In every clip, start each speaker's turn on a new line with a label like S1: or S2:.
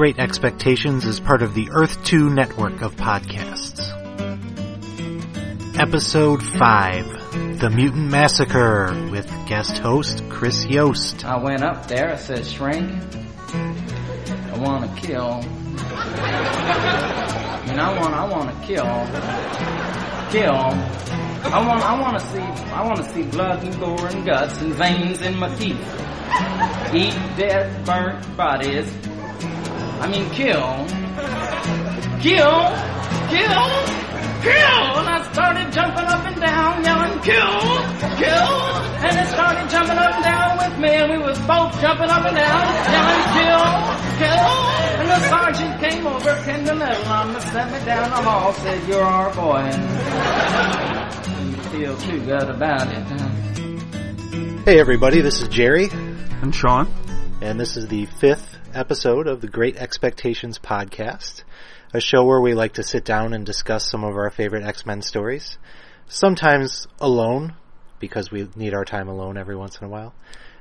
S1: Great Expectations is part of the Earth 2 network of podcasts. Episode 5 The Mutant Massacre with guest host Chris Yost.
S2: I went up there, I said, Shrink, I want to kill. Mean, I want, I want to kill. Kill. I want, I want to see, I want to see blood and gore and guts and veins in my teeth. Eat dead, burnt bodies. I mean, kill. Kill. Kill. Kill! And I started jumping up and down, yelling, kill! Kill! And it started jumping up and down with me, and we was both jumping up and down, yelling, kill! Kill! And the sergeant came over, pinned the level on me, sent me down the hall, said, you're our boy. And you feel too good about it, huh?
S1: Hey everybody, this is Jerry,
S3: And Sean?
S1: And this is the fifth episode of the Great Expectations podcast, a show where we like to sit down and discuss some of our favorite X-Men stories, sometimes alone, because we need our time alone every once in a while,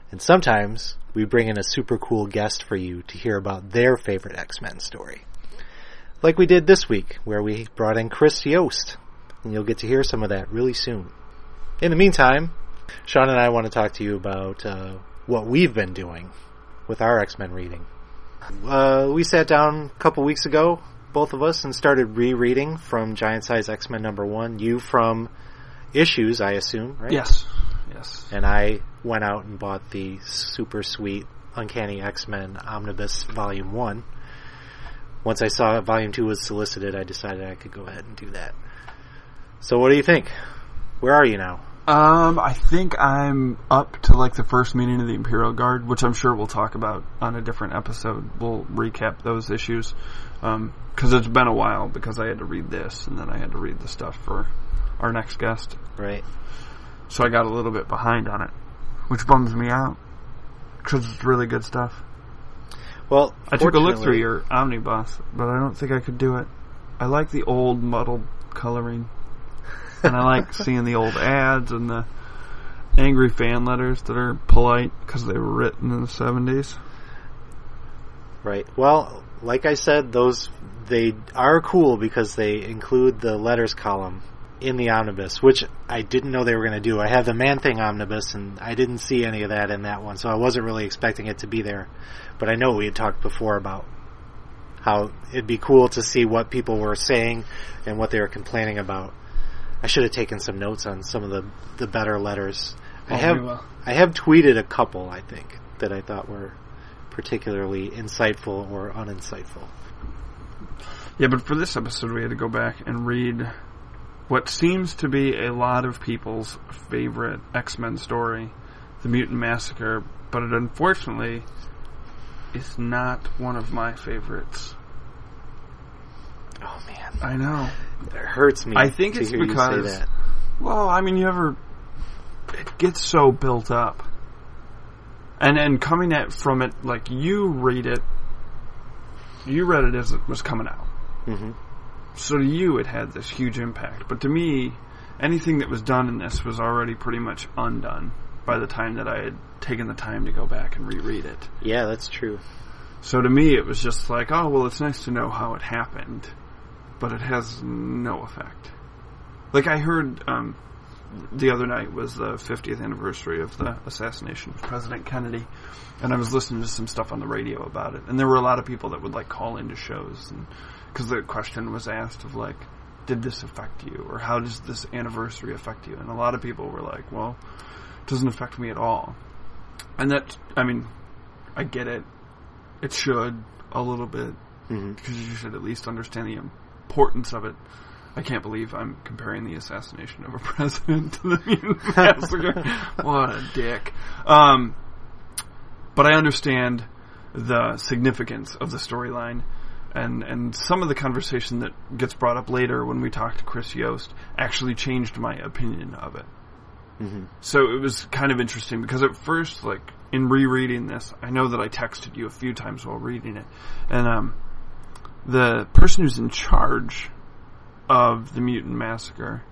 S1: and sometimes we bring in a super cool guest for you to hear about their favorite X-Men story. Like we did this week, where we brought in Chris Yost, and you'll get to hear some of that really soon. In the meantime, Sean and I want to talk to you about uh, what we've been doing with our X-Men reading. Uh, we sat down a couple weeks ago, both of us, and started rereading from Giant Size X-Men number one. You from issues, I assume, right?
S3: Yes. Yes.
S1: And I went out and bought the super sweet Uncanny X-Men Omnibus Volume 1. Once I saw Volume 2 was solicited, I decided I could go ahead and do that. So what do you think? Where are you now?
S3: Um, I think I'm up to like the first meeting of the Imperial Guard, which I'm sure we'll talk about on a different episode. We'll recap those issues. Um, cause it's been a while because I had to read this and then I had to read the stuff for our next guest.
S1: Right.
S3: So I got a little bit behind on it, which bums me out. Cause it's really good stuff.
S1: Well,
S3: I took a look through your omnibus, but I don't think I could do it. I like the old muddled coloring, and I like seeing the old ads and the angry fan letters that are polite because they were written in the seventies.
S1: Right. Well, like I said, those they are cool because they include the letters column in the omnibus, which I didn't know they were going to do. I have the Man Thing omnibus, and I didn't see any of that in that one, so I wasn't really expecting it to be there. But I know we had talked before about how it'd be cool to see what people were saying and what they were complaining about. I should have taken some notes on some of the the better letters. I
S3: Oh,
S1: have
S3: we will.
S1: I have tweeted a couple, I think, that I thought were particularly insightful or uninsightful.
S3: Yeah, but for this episode, we had to go back and read what seems to be a lot of people's favorite X Men story, The Mutant Massacre, but it unfortunately is not one of my favorites.
S1: Oh man,
S3: I know.
S1: it hurts me.
S3: I think it's
S1: hear you say
S3: because-
S1: that.
S3: Well, I mean, you ever it gets so built up, and and coming at from it like you read it, you read it as it was coming out.
S1: hmm
S3: So to you, it had this huge impact, but to me, anything that was done in this was already pretty much undone by the time that I had taken the time to go back and reread it.
S1: Yeah, that's true.
S3: So to me, it was just like, oh well, it's nice to know how it happened, but it has no effect. Like I heard um, the other night was the 50th anniversary of the assassination of President Kennedy, and I was listening to some stuff on the radio about it, and there were a lot of people that would like call into shows, and because the question was asked of like, did this affect you, or how does this anniversary affect you? And a lot of people were like, well, it doesn't affect me at all, and that I mean, I get it. It should a little bit because you should at least understand the importance of it. I can't believe I'm comparing the assassination of a president to the mutant massacre. what a dick. Um, but I understand the significance of the storyline. And, and some of the conversation that gets brought up later when we talk to Chris Yost actually changed my opinion of it.
S1: hmm
S3: So it was kind of interesting because at first, like in rereading this, I know that I texted you a few times while reading it, and um, the person who's in charge of the mutant massacre,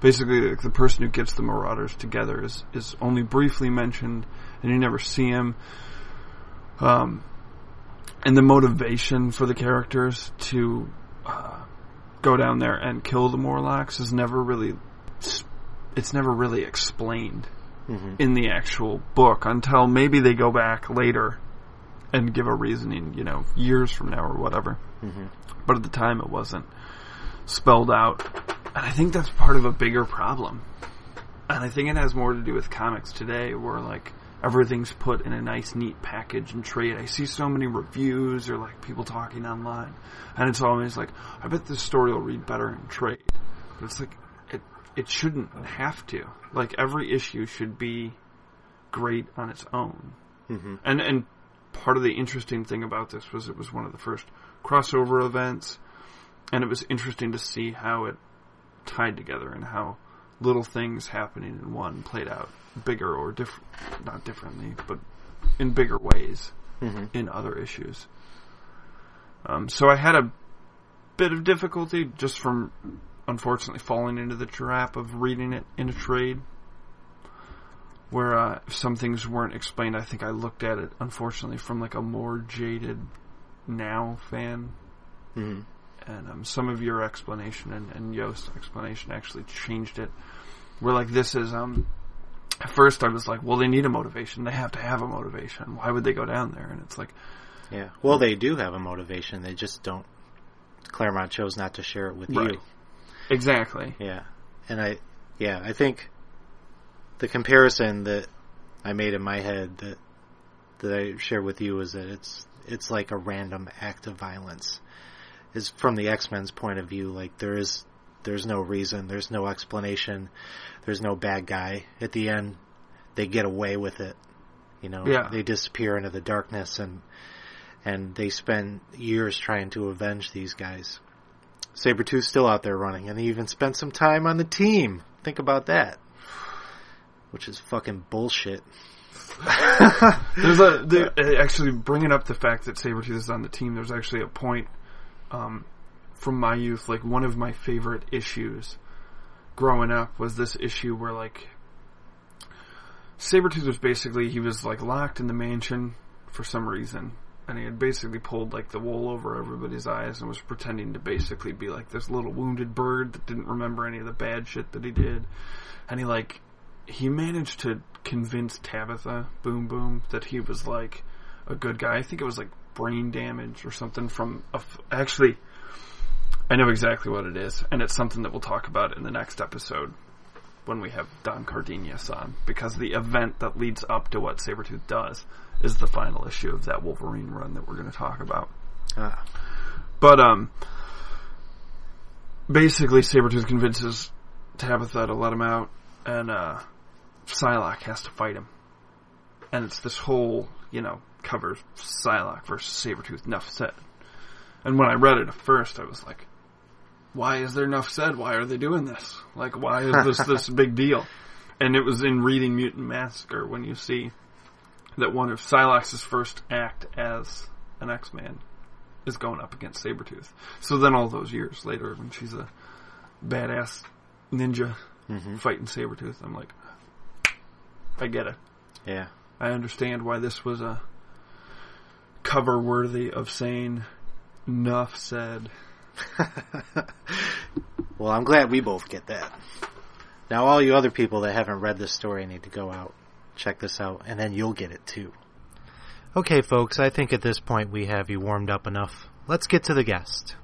S3: basically like, the person who gets the Marauders together, is is only briefly mentioned, and you never see him. Um, and the motivation for the characters to uh, go down there and kill the Morlocks is never really it's never really explained
S1: hmm
S3: in the actual book until maybe they go back later and give a reasoning, you know, years from now or whatever.
S1: Hmm
S3: But at the time it wasn't spelled out. And I think that's part of a bigger problem. And I think it has more to do with comics today where like everything's put in a nice neat package and trade. I see so many reviews or like people talking online and it's always like, I bet this story will read better in trade. But it's like, it, it shouldn't have to. Like every issue should be great on its own.
S1: hmm
S3: And and part of the interesting thing about this was it was one of the first crossover events, and it was interesting to see how it tied together and how little things happening in one played out bigger or different, not differently, but in bigger ways
S1: hmm
S3: in other issues. Um, so I had a bit of difficulty just from unfortunately falling into the trap of reading it in a trade. Where uh, if some things weren't explained, I think I looked at it unfortunately from like a more jaded now fan,
S1: hmm
S3: and um, some of your explanation and, and Yost's explanation actually changed it. We're like this is um, at first I was like, well, they need a motivation. They have to have a motivation. Why would they go down there? And it's like,
S1: Yeah. Well, they do have a motivation. They just don't. Claremont chose not to share it with
S3: Right.
S1: you.
S3: exactly.
S1: Yeah. And I, yeah, I think the comparison that I made in my head that that I shared with you is that it's it's like a random act of violence. Is from the X Men's point of view, like there is there's no reason, there's no explanation, there's no bad guy. At the end, they get away with it. You know,
S3: Yeah.
S1: they disappear into the darkness and and they spend years trying to avenge these guys. Sabretooth's still out there running, and he even spent some time on the team. Think about that. Which is fucking bullshit.
S3: There's a there, actually bringing up the fact that Sabretooth is on the team. There's actually a point um, from my youth, like one of my favorite issues growing up was this issue where like Sabretooth was basically he was like locked in the mansion for some reason. And he had basically pulled like the wool over everybody's eyes and was pretending to basically be like this little wounded bird that didn't remember any of the bad shit that he did. And he like he managed to convince Tabitha Boom Boom that he was like a good guy. I think it was like brain damage or something from a f- actually I know exactly what it is and it's something that we'll talk about in the next episode when we have Don Cardenas on because the event that leads up to what Sabretooth does is the final issue of that Wolverine run that we're going to talk about.
S1: Ah,
S3: But um, basically, Sabretooth convinces Tabitha to let him out, and uh, Psylocke has to fight him. And it's this whole, you know, cover Psylocke versus Sabretooth, enough said. And when I read it at first, I was like, why is there enough said? Why are they doing this? Like, why is this this big deal? And it was in reading Mutant Massacre when you see that one of Psylocke's first act as an X-Man is going up against Sabretooth. So then all those years later, when she's a badass ninja
S1: hmm
S3: fighting Sabretooth, I'm like, I get it.
S1: yeah.
S3: I understand why this was a cover worthy of saying, enough said.
S1: well, I'm glad we both get that. Now, all you other people that haven't read this story need to go out, check this out, and then you'll get it too. Okay, folks, I think at this point we have you warmed up enough. Let's get to the guest.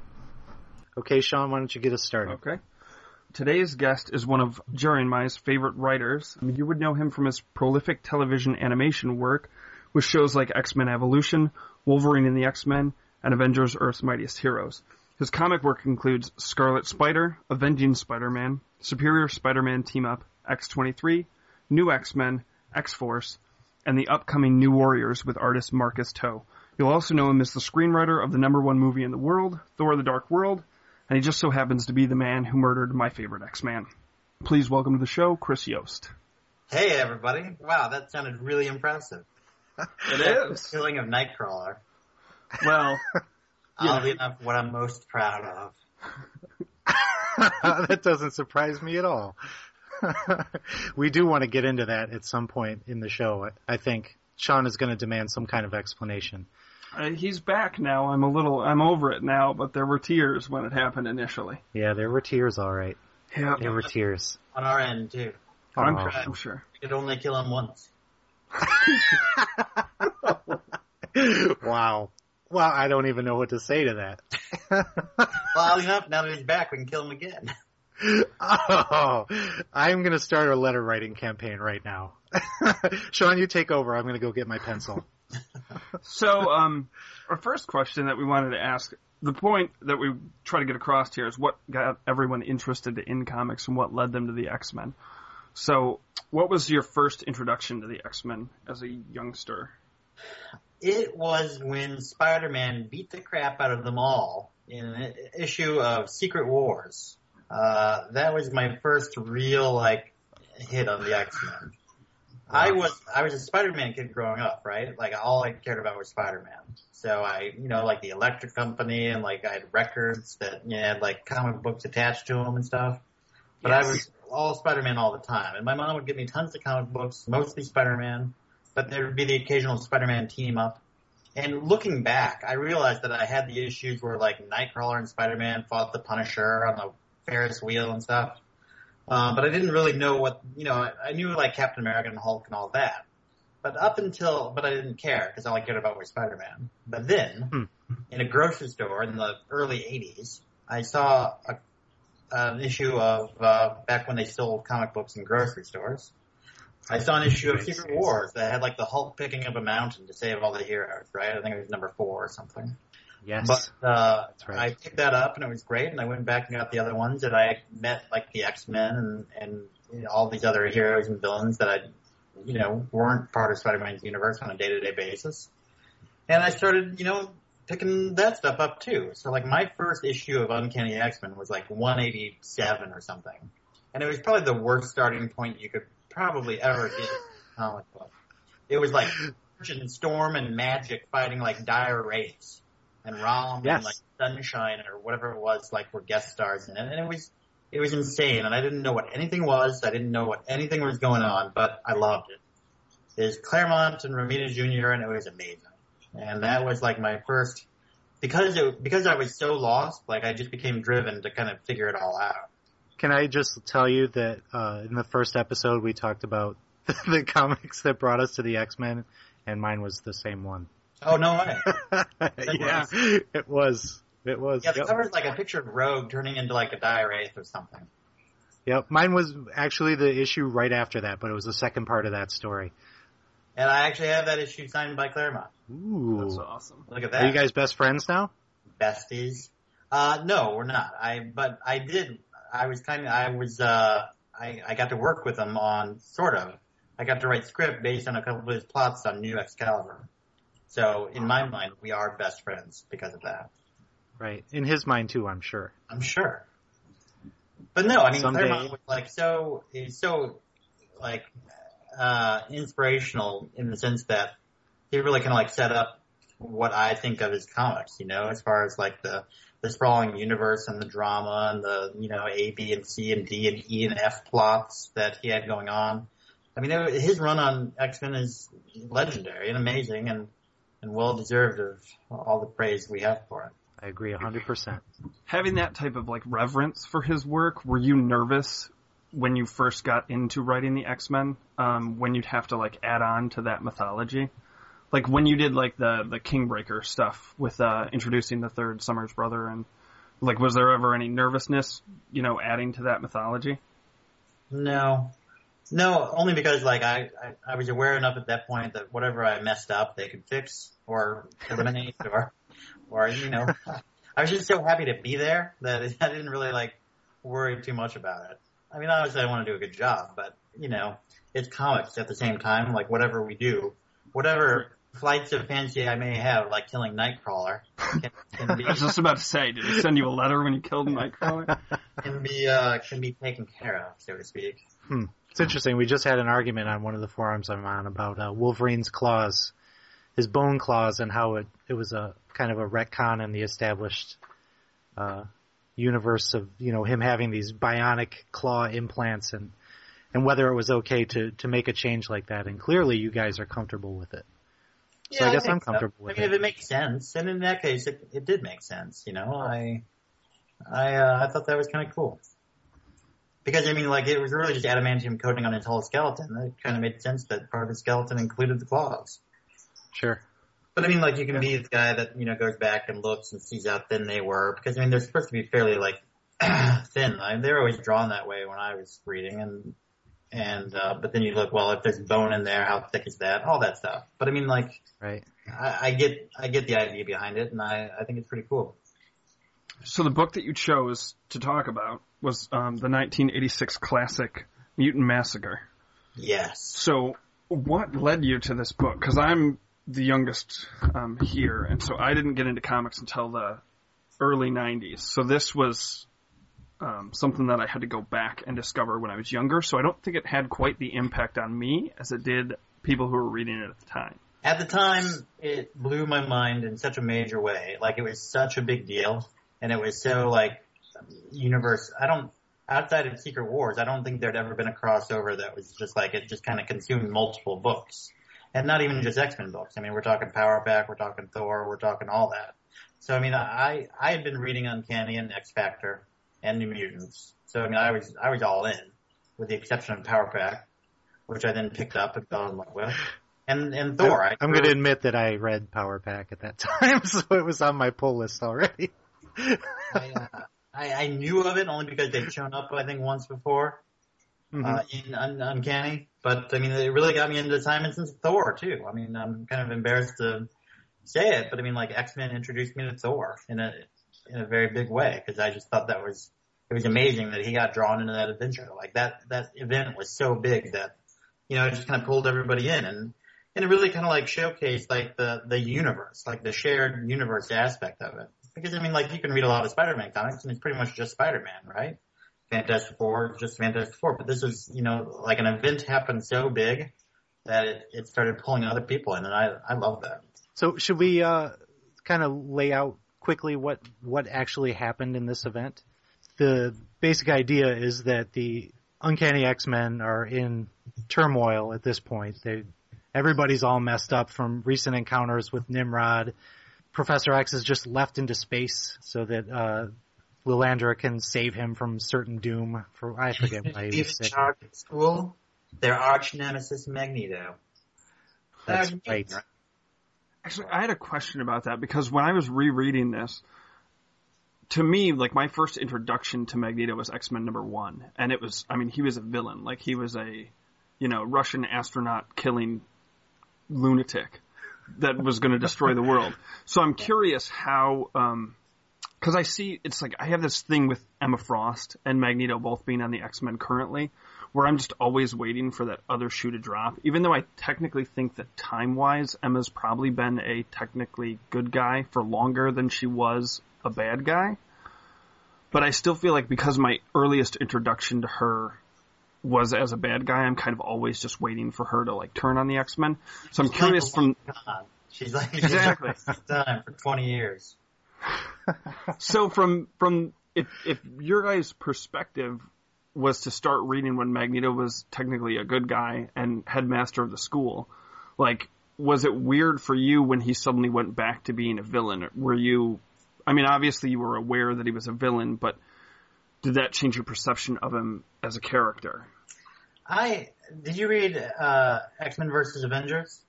S1: Okay, Sean, why don't you get us started?
S3: Okay. Today's guest is one of my favorite writers. You would know him from his prolific television animation work with shows like X-Men Evolution, Wolverine and the X-Men, and Avengers Earth's Mightiest Heroes. His comic work includes Scarlet Spider, Avenging Spider-Man, Superior Spider-Man Team Up, X-23, New X-Men, X-Force, and the upcoming New Warriors with artist Marcus To. You'll also know him as the screenwriter of the number one movie in the world, Thor the Dark World, and he just so happens to be the man who murdered my favorite X-Man. Please welcome to the show, Chris Yost.
S4: Hey everybody! Wow, that sounded really impressive.
S3: It
S4: Killing of Nightcrawler.
S3: Well,
S4: Oddly enough, what I'm most proud of.
S1: that doesn't surprise me at all. we do want to get into that at some point in the show. I I think Sean is going to demand some kind of explanation.
S3: Uh, he's back now. I'm a little, I'm over it now, but there were tears when it happened initially.
S1: Yeah, there were tears, all right.
S3: Yeah,
S1: There were tears.
S4: On our end too.
S3: I'm,
S1: Aw.
S3: I'm sure.
S4: We could only kill him once.
S1: wow. Well, I don't even know what to say to that.
S4: Well, enough. Now that he's back, we can kill him again.
S1: oh, I'm going to start a letter writing campaign right now. Sean, you take over. I'm going to go get my pencil.
S3: So, um, our first question that we wanted to ask, the point that we try to get across here is what got everyone interested in comics and what led them to the X-Men. So, what was your first introduction to the X-Men as a youngster?
S4: It was when Spider-Man beat the crap out of them all in an issue of Secret Wars. Uh, that was my first real like hit on the X-Men. I was I was a Spider-Man kid growing up, right? Like all I cared about was Spider-Man. So I, you know, like the Electric Company and like I had records that you know, had like comic books attached to them and stuff. But I was all Spider-Man all the time, and my mom would give me tons of comic books, mostly Spider-Man. But there would be the occasional Spider-Man team up. And looking back, I realized that I had the issues where like Nightcrawler and Spider-Man fought the Punisher on the Ferris wheel and stuff. Uh, but I didn't really know what, you know, I, I knew like Captain America and Hulk and all that. But up until, but I didn't care because all I cared about was Spider-Man. But then, in a grocery store in the early 80s, I saw a, an issue of, uh, back when they sold comic books in grocery stores. I saw an issue of Secret Wars that had like the Hulk picking up a mountain to save all the heroes, right? I think it was number four or something.
S1: Yes.
S4: But uh,
S1: right.
S4: I picked that up and it was great, and I went back and got the other ones that I met, like the X Men and and you know, all these other heroes and villains that I, you know, weren't part of Spider-Man's universe on a day-to-day basis. And I started, you know, picking that stuff up too. So like my first issue of Uncanny X-Men was like 187 or something, and it was probably the worst starting point you could probably ever get in a comic book. It was like and Storm and Magik fighting like dire wraiths and Rom
S1: Yes.
S4: and like Sunshine or whatever it was like were guest stars in it, and it was it was insane. And I didn't know what anything was. I didn't know what anything was going on, but I loved it. There's Claremont and Romita Jr. and it was amazing. And that was like my first because it because I was so lost. Like I just became driven to kind of figure it all out.
S1: Can I just tell you that uh, in the first episode we talked about the comics that brought us to the X-Men, and mine was the same one.
S4: Oh no way!
S1: yeah, it was. It was.
S4: Yeah, the
S1: Yep.
S4: cover's like a picture of Rogue turning into like a dire wraith or something.
S1: Yep. Mine was actually the issue right after that, but it was the second part of that story.
S4: And I actually have that issue signed by Claremont.
S1: Ooh.
S3: That's awesome.
S4: Look at that.
S1: Are you guys best friends now?
S4: besties. Uh, no, we're not. I, but I did, I was kind of, I was, uh, I, I got to work with him on, sort of. I got to write script based on a couple of his plots on New Excalibur. So in my mind, we are best friends because of that.
S1: Right. In his mind too, I'm sure.
S4: I'm sure. But no, I mean,
S1: Someday-
S4: Claremont was like so, he's so, like, uh, inspirational in the sense that he really kind of like set up what I think of as comics, you know, as far as like the, the sprawling universe and the drama and the, you know, A, B, and C and D and E and F plots that he had going on. I mean, his run on X-Men is legendary and amazing and, and well deserved of all the praise we have for it.
S1: I agree 100%.
S3: Having that type of like reverence for his work, were you nervous when you first got into writing the X-Men? Um, when you'd have to like add on to that mythology? Like when you did like the, the Kingbreaker stuff with, uh, introducing the third Summers brother and like was there ever any nervousness, you know, adding to that mythology?
S4: No. No, only because like I, I, I was aware enough at that point that whatever I messed up they could fix or eliminate or, or, you know, I was just so happy to be there that I didn't really like worry too much about it. I mean, obviously I want to do a good job, but you know, it's comics at the same time, like whatever we do, whatever flights of fancy I may have, like killing Nightcrawler, can, can be,
S3: I was just about to say, did he send you a letter when you killed Nightcrawler?
S4: can be, uh, can be taken care of, so to speak.
S1: It's interesting. We just had an argument on one of the forums I'm on about uh, Wolverine's claws, his bone claws, and how it it was a kind of a retcon in the established uh, universe of you know him having these bionic claw implants and and whether it was okay to to make a change like that. And clearly, you guys are comfortable with it. So I guess I'm comfortable
S4: I
S1: with
S4: mean, if
S1: it.
S4: it makes sense, and in that case, it, it did make sense. You know, I, I, uh, I thought that was kind of cool. Because I mean, like it was really just adamantium coating on his whole skeleton. It kind of made sense that part of the skeleton included the claws.
S1: Sure.
S4: But I mean, like you can be the guy that you know goes back and looks and sees how thin they were. Because I mean, they're supposed to be fairly like thin. I mean, they're always drawn that way when I was reading, and and uh, but then you look, well, if there's bone in there, how thick is that? All that stuff. But I mean, like
S1: Right.
S4: I, I get I get the idea behind it, and I I think it's pretty cool.
S3: So the book that you chose to talk about was um, the 1986 classic Mutant Massacre.
S4: Yes.
S3: So what led you to this book? Because I'm the youngest um, here, and so I didn't get into comics until the early 90s. So this was um, something that I had to go back and discover when I was younger. So I don't think it had quite the impact on me as it did people who were reading it at the time.
S4: At the time, it blew my mind in such a major way. Like it was such a big deal, and it was so like universe. I don't outside of Secret Wars, I don't think there'd ever been a crossover that was just like it just kind of consumed multiple books, and not even just X Men books. I mean, we're talking Power Pack, we're talking Thor, we're talking all that. So I mean, I I had been reading Uncanny and X Factor and New Mutants. So I mean, I was I was all in, with the exception of Power Pack, which I then picked up and fell in love with. And and Thor, I,
S1: I'm going to admit that I read Power Pack at that time, so it was on my pull list already.
S4: I, uh, I, I knew of it only because they'd shown up, I think, once before
S1: Mhm.
S4: uh, in Un- Uncanny. But I mean, it really got me into Simonson's Thor too. I mean, I'm kind of embarrassed to say it, but I mean, like X Men introduced me to Thor in a in a very big way because I just thought that was it was amazing that he got drawn into that adventure. Like that that event was so big that you know it just kind of pulled everybody in and. And it really kind of like showcased like the, the universe, like the shared universe aspect of it. Because I mean, like you can read a lot of Spider-Man comics and it's pretty much just Spider-Man, right? Fantastic Four, just Fantastic Four. But this is, you know, like an event happened so big that it, it started pulling other people in and I, I love that.
S1: So should we uh, kind of lay out quickly what what actually happened in this event? The basic idea is that the Uncanny X-Men are in turmoil at this point. They everybody's all messed up from recent encounters with Nimrod. Professor X is just left into space so that uh, Lilandra can save him from certain doom. For I forget why he
S4: Leave
S1: was sick.
S4: school, their arch nemesis Magneto.
S1: That's
S4: That
S1: right.
S3: Actually, I had a question about that because when I was rereading this, to me, like my first introduction to Magneto was X Men number one, and it was, I mean, he was a villain. Like he was a, you know, Russian astronaut killing lunatic that was going to destroy the world. So I'm curious how, um, because I see it's like I have this thing with Emma Frost and Magneto both being on the X Men currently, where I'm just always waiting for that other shoe to drop. Even though I technically think that time wise, Emma's probably been a technically good guy for longer than she was a bad guy. But I still feel like because my earliest introduction to her was as a bad guy, I'm kind of always just waiting for her to like turn on the X Men. So I'm
S4: She's
S3: curious
S4: like,
S3: from
S4: oh God. She's like
S3: Exactly.
S4: she's time for 20 years.
S3: so from from if if your guys' perspective was to start reading when Magneto was technically a good guy and headmaster of the school, like was it weird for you when he suddenly went back to being a villain? Were you I mean obviously you were aware that he was a villain, but did that change your perception of him as a character?
S4: I did you read uh, X Men versus Avengers?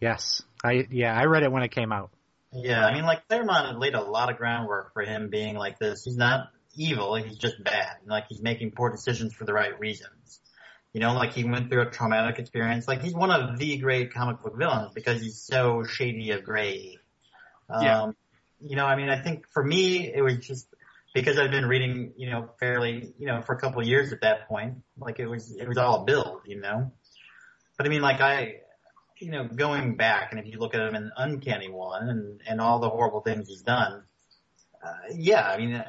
S1: Yes, I yeah I read it when it came out.
S4: Yeah, I mean, like Claremont had laid a lot of groundwork for him being like this. He's not evil; he's just bad. Like he's making poor decisions for the right reasons. You know, like he went through a traumatic experience. Like he's one of the great comic book villains because he's so shady of gray. Um,
S3: Yeah.
S4: You know, I mean, I think for me, it was just because I've been reading, you know, fairly, you know, for a couple of years at that point. Like it was, it was all a build, you know. But I mean, like I, you know, going back, and if you look at him in Uncanny One and, and all the horrible things he's done, uh, yeah, I mean, uh,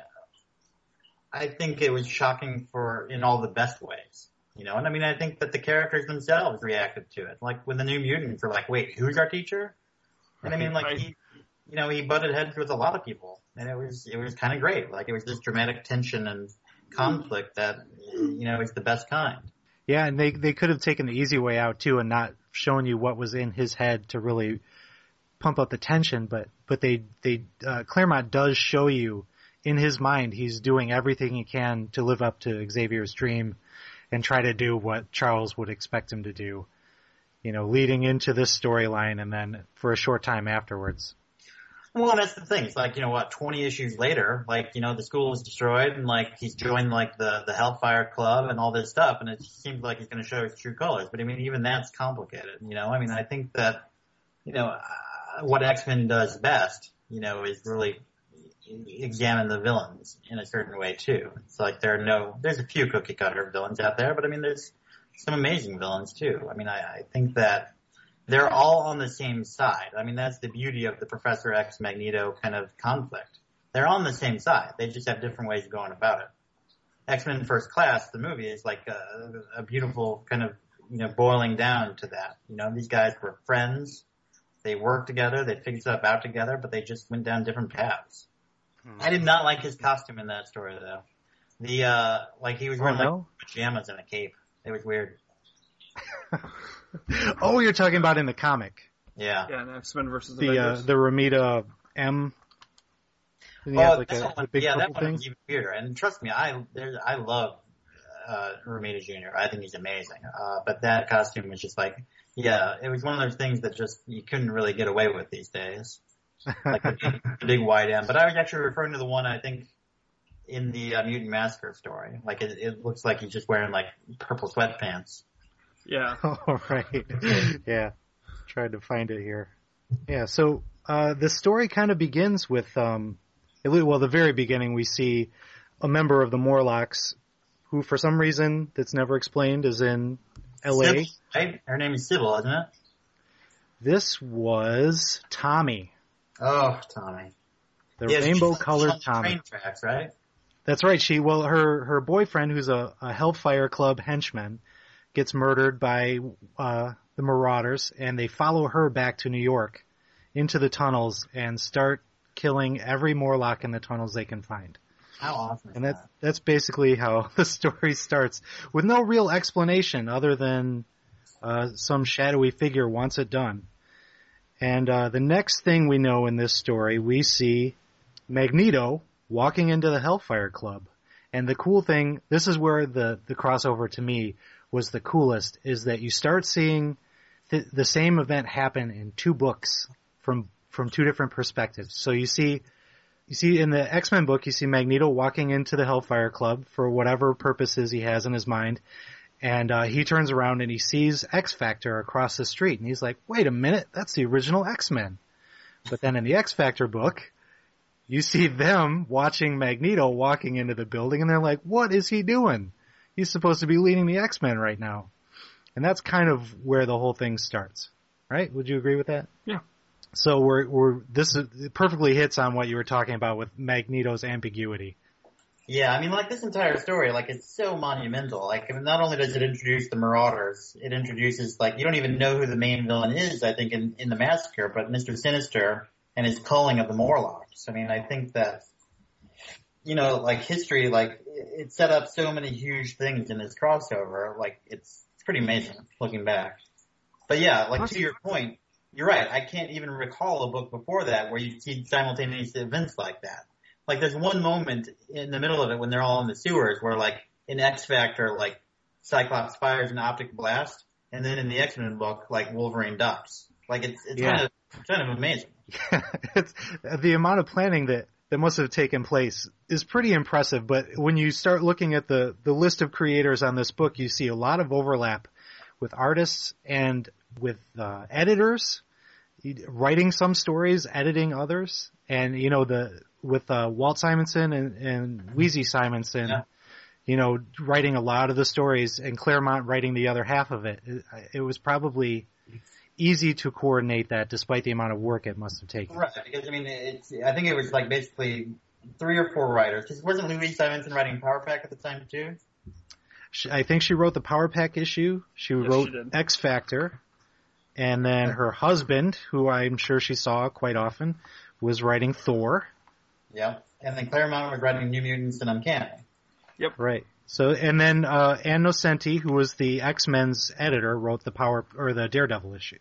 S4: I think it was shocking for in all the best ways, you know. And I mean, I think that the characters themselves reacted to it, like with the New Mutants, are like, wait, who's our teacher? And I mean, like he, you know, he butted heads with a lot of people, and it was it was kind of great. Like it was this dramatic tension and conflict that you know is the best kind.
S1: Yeah, and they they could have taken the easy way out too, and not shown you what was in his head to really pump up the tension. But but they they uh, Claremont does show you in his mind he's doing everything he can to live up to Xavier's dream and try to do what Charles would expect him to do. You know, leading into this storyline and then for a short time afterwards.
S4: Well, that's the thing. It's like, you know what, 20 issues later, like, you know, the school was destroyed and like he's joined like the, the Hellfire Club and all this stuff and it seems like he's going to show his true colors. But I mean, even that's complicated, you know? I mean, I think that, you know, uh, what X-Men does best, you know, is really examine the villains in a certain way too. It's like there are no, there's a few cookie cutter villains out there, but I mean, there's some amazing villains too. I mean, I, I think that they're all on the same side. I mean, that's the beauty of the Professor X Magneto kind of conflict. They're on the same side. They just have different ways of going about it. X-Men First Class, the movie, is like a, a beautiful kind of, you know, boiling down to that. You know, these guys were friends. They worked together. They figured stuff out together, but they just went down different paths. I did not like his costume in that story though. The, uh, like he was wearing
S1: Oh, no?
S4: like pajamas and a cape. It was weird.
S1: oh, you're talking about in the comic.
S4: Yeah.
S3: Yeah, and X Men versus
S1: The uh, the Romita M. Didn't
S4: Oh,
S1: have like
S4: that's
S1: a,
S4: one-
S1: a big
S4: yeah, that
S1: purple
S4: one
S1: thing?
S4: was even weirder. And trust me, I there's, I love uh, Romita Jr. I think he's amazing. Uh, but that costume was just like, yeah, it was one of those things that just you couldn't really get away with these days, like the big, the big wide M. But I was actually referring to the one I think in the uh, Mutant Massacre story. Like it, it looks like he's just wearing like purple sweatpants.
S3: Yeah,
S1: All right. yeah. Tried to find it here. Yeah. So uh, the story kind of begins with, um, it- well, the very beginning we see a member of the Morlocks who, for some reason that's never explained, is in L.A.
S4: Sybil, right? Her name is Sybil, isn't it?
S1: This was Tommy,
S4: Oh, Tommy.
S1: the
S4: Yeah,
S1: rainbow-colored Tommy.
S4: Train tracks, right?
S1: That's right. She well, her her boyfriend, who's a, a Hellfire Club henchman, gets murdered by uh, the Marauders, and they follow her back to New York, into the tunnels, and start killing every Morlock in the tunnels they can find.
S4: How awesome
S1: And
S4: that?
S1: that that's basically how the story starts, with no real explanation other than uh, some shadowy figure wants it done. And uh, the next thing we know in this story, we see Magneto walking into the Hellfire Club. And the cool thing, this is where the, the crossover to me was the coolest, is that you start seeing th- the same event happen in two books from from two different perspectives. So you see you see in the X-Men book, you see Magneto walking into the Hellfire Club for whatever purposes he has in his mind, and uh, he turns around and he sees X Factor across the street, and he's like, "Wait a minute, that's the original X-Men." But then in the X Factor book, you see them watching Magneto walking into the building, and they're like, "What is he doing? He's supposed to be leading the X-Men right now." And that's kind of where the whole thing starts, right? Would you agree with that?
S3: Yeah.
S1: So we're we're this is, perfectly hits on what you were talking about with Magneto's ambiguity.
S4: Yeah, I mean, like this entire story, like it's so monumental. Like, I mean, not only does it introduce the Marauders, it introduces like you don't even know who the main villain is. I think in in the massacre, but Mister Sinister and his culling of the Morlocks. I mean, I think that you know, like history, like it set up so many huge things in this crossover. Like it's it's pretty amazing looking back. But yeah, like to your point, you're right. I can't even recall a book before that where you see simultaneous events like that. Like there's one moment in the middle of it when they're all in the sewers where like in X Factor, like Cyclops fires an optic blast, and then in the X Men book, like Wolverine ducks. Like it's it's
S1: Yeah.
S4: kind of kind of amazing.
S1: it's, the amount of planning that, that must have taken place is pretty impressive, but when you start looking at the, the list of creators on this book, you see a lot of overlap with artists and with uh, editors, writing some stories, editing others, and you know the with uh, Walt Simonson and, and Wheezy Simonson,
S4: Yeah.
S1: you know, writing a lot of the stories, and Claremont writing the other half of it. It, it was probably easy to coordinate that, despite the amount of work it must have taken.
S4: Right, because I mean, it's I think it was like basically three or four writers. 'Cause wasn't Louise Simonson writing Power Pack at the time too?
S1: She, I think she wrote the Power Pack issue. She
S3: Yes,
S1: wrote
S3: she.
S1: X Factor, and then her husband, who I'm sure she saw quite often, was writing Thor.
S4: Yeah. And then Claremont was writing New Mutants and Uncanny. Yep.
S1: Right. So and then uh, Ann Nocenti, who was the X Men's editor, wrote the Power or the Daredevil issue.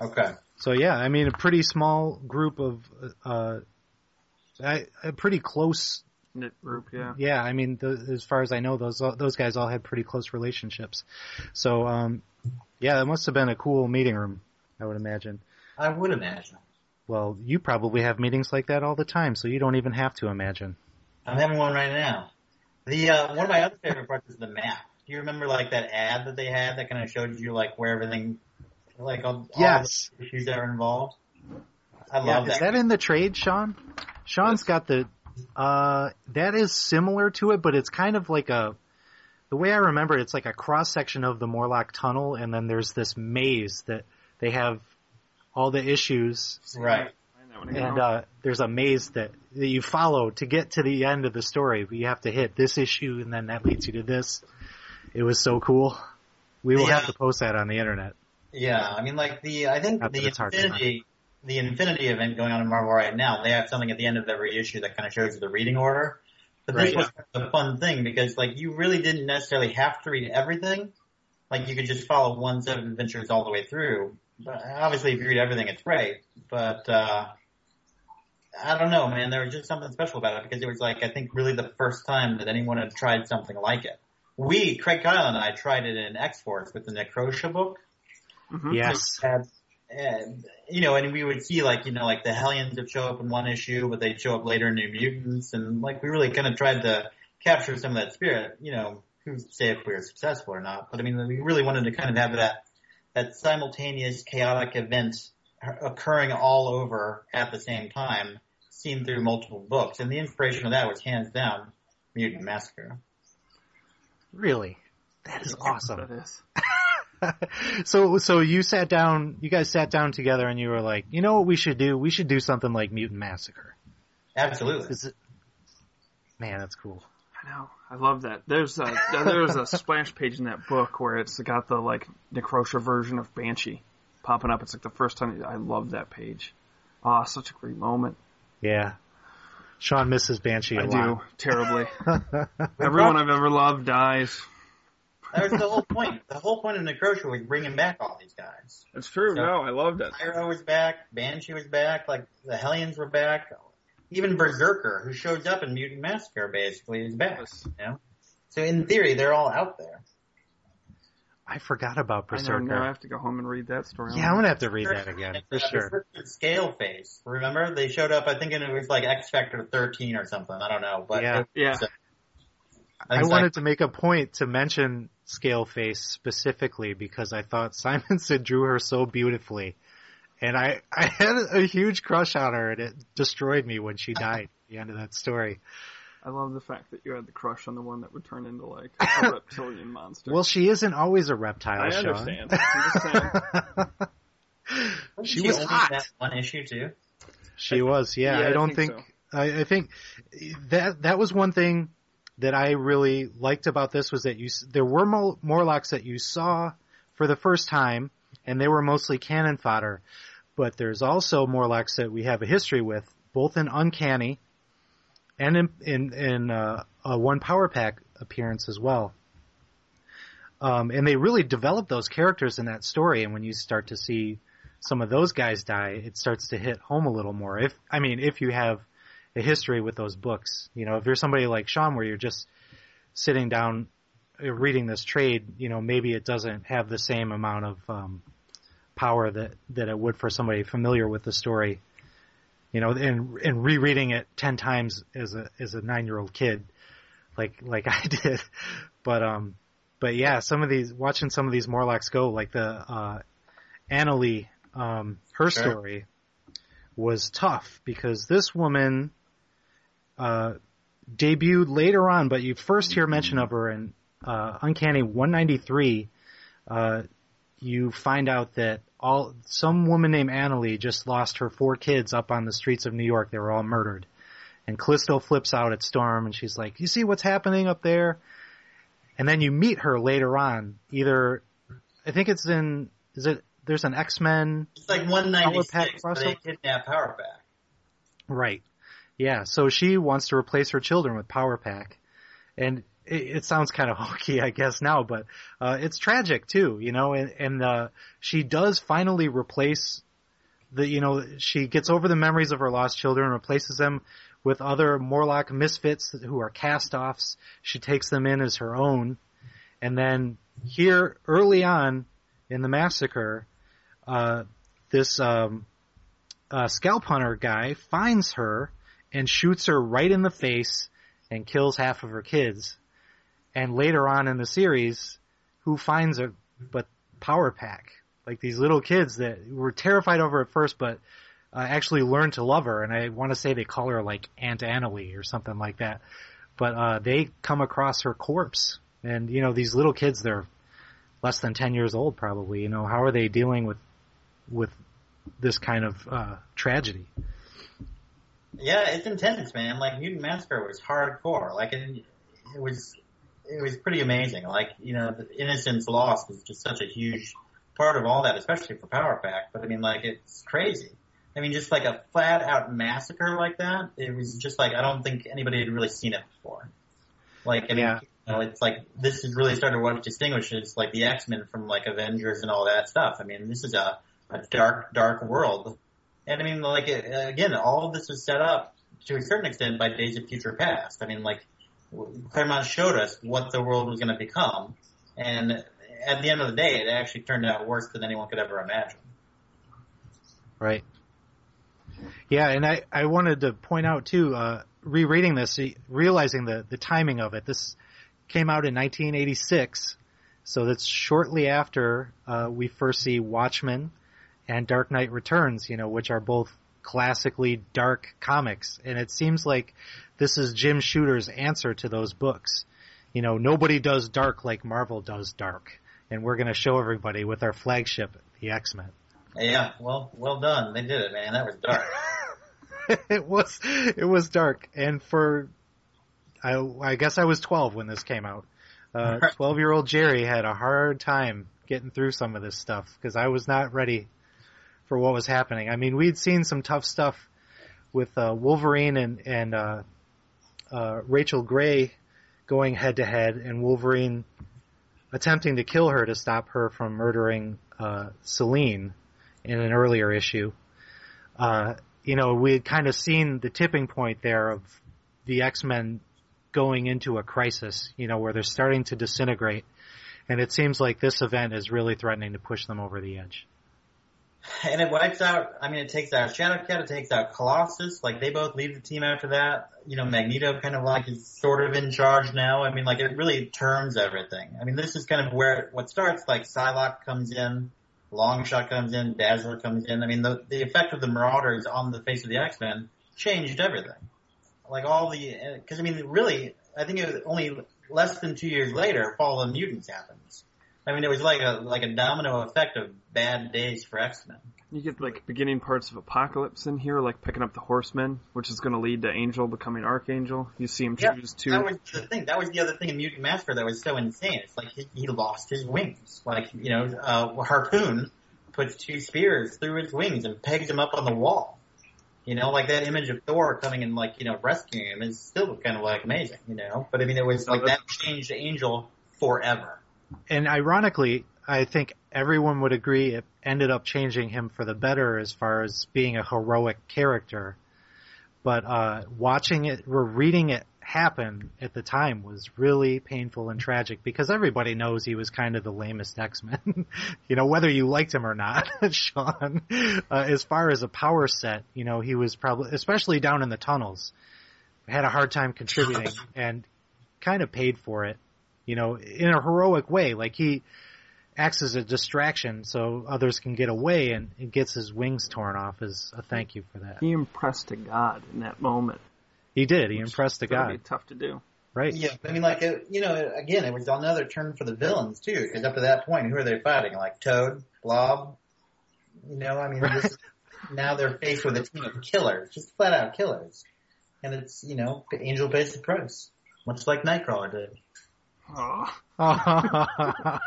S4: Okay.
S1: So yeah, I mean a pretty small group of uh, a, a pretty close.
S3: Knit group, yeah.
S1: Yeah, I mean the, as far as I know, those those guys all had pretty close relationships. So um, yeah, it must have been a cool meeting room. I would imagine.
S4: I would imagine.
S1: Well, you probably have meetings like that all the time, so you don't even have to imagine.
S4: I'm having one right now. The uh, one of my other favorite parts is the map. Do you remember like that ad that they had that kind of showed you like where everything, like all,
S1: Yes.
S4: all the issues that are involved? I
S1: Yeah,
S4: love
S1: is
S4: that.
S1: that in the trade, Sean? Sean's got the. Uh, that is similar to it, but it's kind of like a. The way I remember it, it's like a cross section of the Morlock tunnel, and then there's this maze that they have all the issues,
S4: Right.
S3: Find that one again.
S1: and uh, there's a maze that, that you follow to get to the end of the story. But you have to hit this issue, and then that leads you to this. It was so cool. We will
S4: Yeah.
S1: have to post that on the internet.
S4: Yeah, I mean, like the I think
S1: Not
S4: the
S1: it's hard to
S4: Infinity the Infinity event going on in Marvel right now. They have something at the end of every issue that kind of shows you the reading order. But this
S1: Right.
S4: was a fun thing because like you really didn't necessarily have to read everything. Like you could just follow one set of adventures all the way through. But obviously, if you read everything, it's great. But uh I don't know, man. There was just something special about it because it was like I think really the first time that anyone had tried something like it. We, Craig Kyle and I, tried it in X Force with the Necrosha book
S3: Mhm.
S1: Yes.
S4: had, and, you know, and we would see like, you know, like the Hellions would show up in one issue, but they'd show up later in New Mutants, and like we really kind of tried to capture some of that spirit, you know, who's to say if we were successful or not, but I mean, we really wanted to kind of have that, that simultaneous chaotic event occurring all over at the same time, seen through multiple books, and the inspiration of that was hands down Mutant Massacre.
S1: Really, that is awesome.
S3: That is.
S1: so so you sat down you guys sat down together and you were like you know what we should do we should do something like mutant massacre
S4: Absolutely.
S1: Is it, man that's cool
S3: I know. I love that. There's a there's a splash page in that book where it's got the like Necrosha version of Banshee popping up. It's like the first time I love that page. Ah, such a great moment.
S1: yeah sean misses banshee a
S3: I do terribly. Everyone I've ever loved dies.
S4: That was the whole point. The whole point of Necrosha was bringing back all these guys.
S3: It's true.
S4: So-
S3: no, I loved it.
S4: Pyro was back, Banshee was back, like the Hellions were back. Even Berserker, who shows up in Mutant Massacre, basically is back.
S3: Yes.
S4: You know, so in theory, they're all out there.
S1: i forgot about
S3: I know.
S1: berserker
S3: Now I have to go home and read that story.
S1: yeah i'm gonna have to read that again
S4: And,
S1: for sure
S4: Scale Face. Remember, they showed up. I think it was like X Factor 13 or something. I don't know, but
S1: Yeah.
S4: it
S3: Yeah.
S4: was, uh,
S1: i wanted to make a point to mention scale face specifically because i thought simonson drew her so beautifully and i i had a huge crush on her and it destroyed me when she died at the end of that story
S3: I love the fact that you had the crush on the one that would turn into like a reptilian monster.
S1: Well, she isn't always a reptile.
S3: I
S1: Sean.
S3: understand. I'm just saying.
S1: she was hot.
S4: That one issue too.
S1: she was, yeah.
S3: Yeah,
S1: I
S3: I
S1: don't
S3: think
S1: think. I, I think that that was one thing that I really liked about this was that you there were Mo- Morlocks that you saw for the first time, and they were mostly cannon fodder. But there's also Morlocks that we have a history with, both in Uncanny and in in, in uh, a one Power Pack appearance as well. Um, and they really developed those characters in that story. And when you start to see some of those guys die, it starts to hit home a little more. If I mean, if you have a history with those books, you know, if you're somebody like Sean, where you're just sitting down uh, reading this trade, you know, maybe it doesn't have the same amount of um, power that that it would for somebody familiar with the story. You know, and and rereading it ten times as a as a nine year old kid, like like I did, but um, but yeah, some of these watching some of these Morlocks go, like the uh, Annalee, um, her
S4: Sure.
S1: story was tough because this woman uh, debuted later on, but you first hear mention of her in uh, Uncanny 193. Uh, you find out that all some woman named Annalee just lost her four kids up on the streets of New York. They were all murdered. And Callisto flips out at Storm and she's like, "You see what's happening up there?" And then you meet her later on. Either I think it's in is it there's an X Men
S4: It's like
S1: Pack
S4: 196, where they kidnap Power Pack.
S1: Right. Yeah, so she wants to replace her children with Power Pack. And it, it sounds kind of hokey, I guess now, but uh, it's tragic too, you know. And, and uh, she does finally replace the, you know, she gets over the memories of her lost children, and replaces them with other Morlock misfits who are cast-offs. She takes them in as her own, and then here early on in the massacre, uh, this um, uh, Scalphunter guy finds her and shoots her right in the face and kills half of her kids. And later on in the series, who finds her but Power Pack? Like these little kids that were terrified of her at first, but uh, actually learned to love her. And I want to say they call her like Aunt Annalee or something like that. But uh, they come across her corpse, and you know these little kids, they're less than ten years old, probably. You know how are they dealing with with this kind of uh, tragedy?
S4: Yeah, it's intense, man. Like Mutant Massacre was hardcore. Like it, it was, it was pretty amazing. Like you know, the Innocence Lost is just such a huge part of all that, especially for Power Pack. But I mean, like it's crazy. I mean, just like a flat out massacre like that, it was just like I don't think anybody had really seen it before. Like I mean,
S1: Yeah.
S4: you know, it's like this is really started what distinguishes like the X Men from like Avengers and all that stuff. I mean, this is a a dark, dark world. And I mean, like, again, all of this was set up to a certain extent by Days of Future Past. I mean, like, Claremont showed us what the world was going to become. And at the end of the day, it actually turned out worse than anyone could ever imagine.
S1: Right. Yeah, and I, I wanted to point out too, uh, rereading this, realizing the, the timing of it. This came out in 1986, so that's shortly after uh, we first see Watchmen and Dark Knight Returns, you know, which are both classically dark comics. And it seems like this is Jim Shooter's answer to those books. You know, nobody does dark like Marvel does dark. And we're going to show everybody with our flagship, the X-Men.
S4: Yeah, well, well done. They did it, man. That was dark.
S1: it was it was dark, and for I I guess I was twelve when this came out. Uh, twelve year old Jerry had a hard time getting through some of this stuff because I was not ready for what was happening. I mean, we'd seen some tough stuff with uh, Wolverine and and uh, uh, Rachel Gray going head to head, and Wolverine attempting to kill her to stop her from murdering uh, Celine in an earlier issue. Uh, you know, we had kind of seen the tipping point there of the X-Men going into a crisis, you know, where they're starting to disintegrate. And it seems like this event is really threatening to push them over the edge.
S4: and it wipes out. I mean, it takes out Shadowcat, it takes out Colossus. Like they both leave the team after that. You know, Magneto kind of like is sort of in charge now. I mean, like it really turns everything. I mean, this is kind of where what starts. Like Psylocke comes in, Longshot comes in, Dazzler comes in. I mean, the the effect of the Marauders on the face of the X Men changed everything. Like all the, uh, because I mean, really, I think it was only less than two years later, Fall of the Mutants happens. I mean, it was like a like a domino effect of bad days for X Men.
S3: You get like beginning parts of Apocalypse in here, like picking up the Horsemen, which is going to lead to Angel becoming Archangel. You see him
S4: Yeah,
S3: choose to.
S4: That was the thing. That was the other thing in Mutant Massacre that was so insane. It's like he, he lost his wings. Like you know, uh, Harpoon puts two spears through his wings and pegs him up on the wall. You know, like that image of Thor coming and like you know rescuing him is still kind of like amazing. You know, but I mean, it was like that changed Angel forever.
S1: And ironically, I think everyone would agree it ended up changing him for the better as far as being a heroic character. But uh, watching it, or reading it happen at the time was really painful and tragic because everybody knows he was kind of the lamest X-Men. you know, whether you liked him or not, Sean. Uh, as far as a power set, you know, he was probably, especially down in the tunnels, had a hard time contributing and kind of paid for it you know, in a heroic way. Like he acts as a distraction so others can get away and, and gets his wings torn off as a thank you for that.
S3: He impressed a God in that moment.
S1: He did. He impressed
S3: a
S1: god.
S3: be tough to do.
S1: Right.
S4: Yeah, I mean, like it, you know, again, it was another turn for the villains too. Because up to that point, who are they fighting? Like Toad, Blob. You know, I mean, this, now they're faced with a team of killers, just flat out killers, and it's you know, Angel based the price, much like Nightcrawler did.
S3: Oh,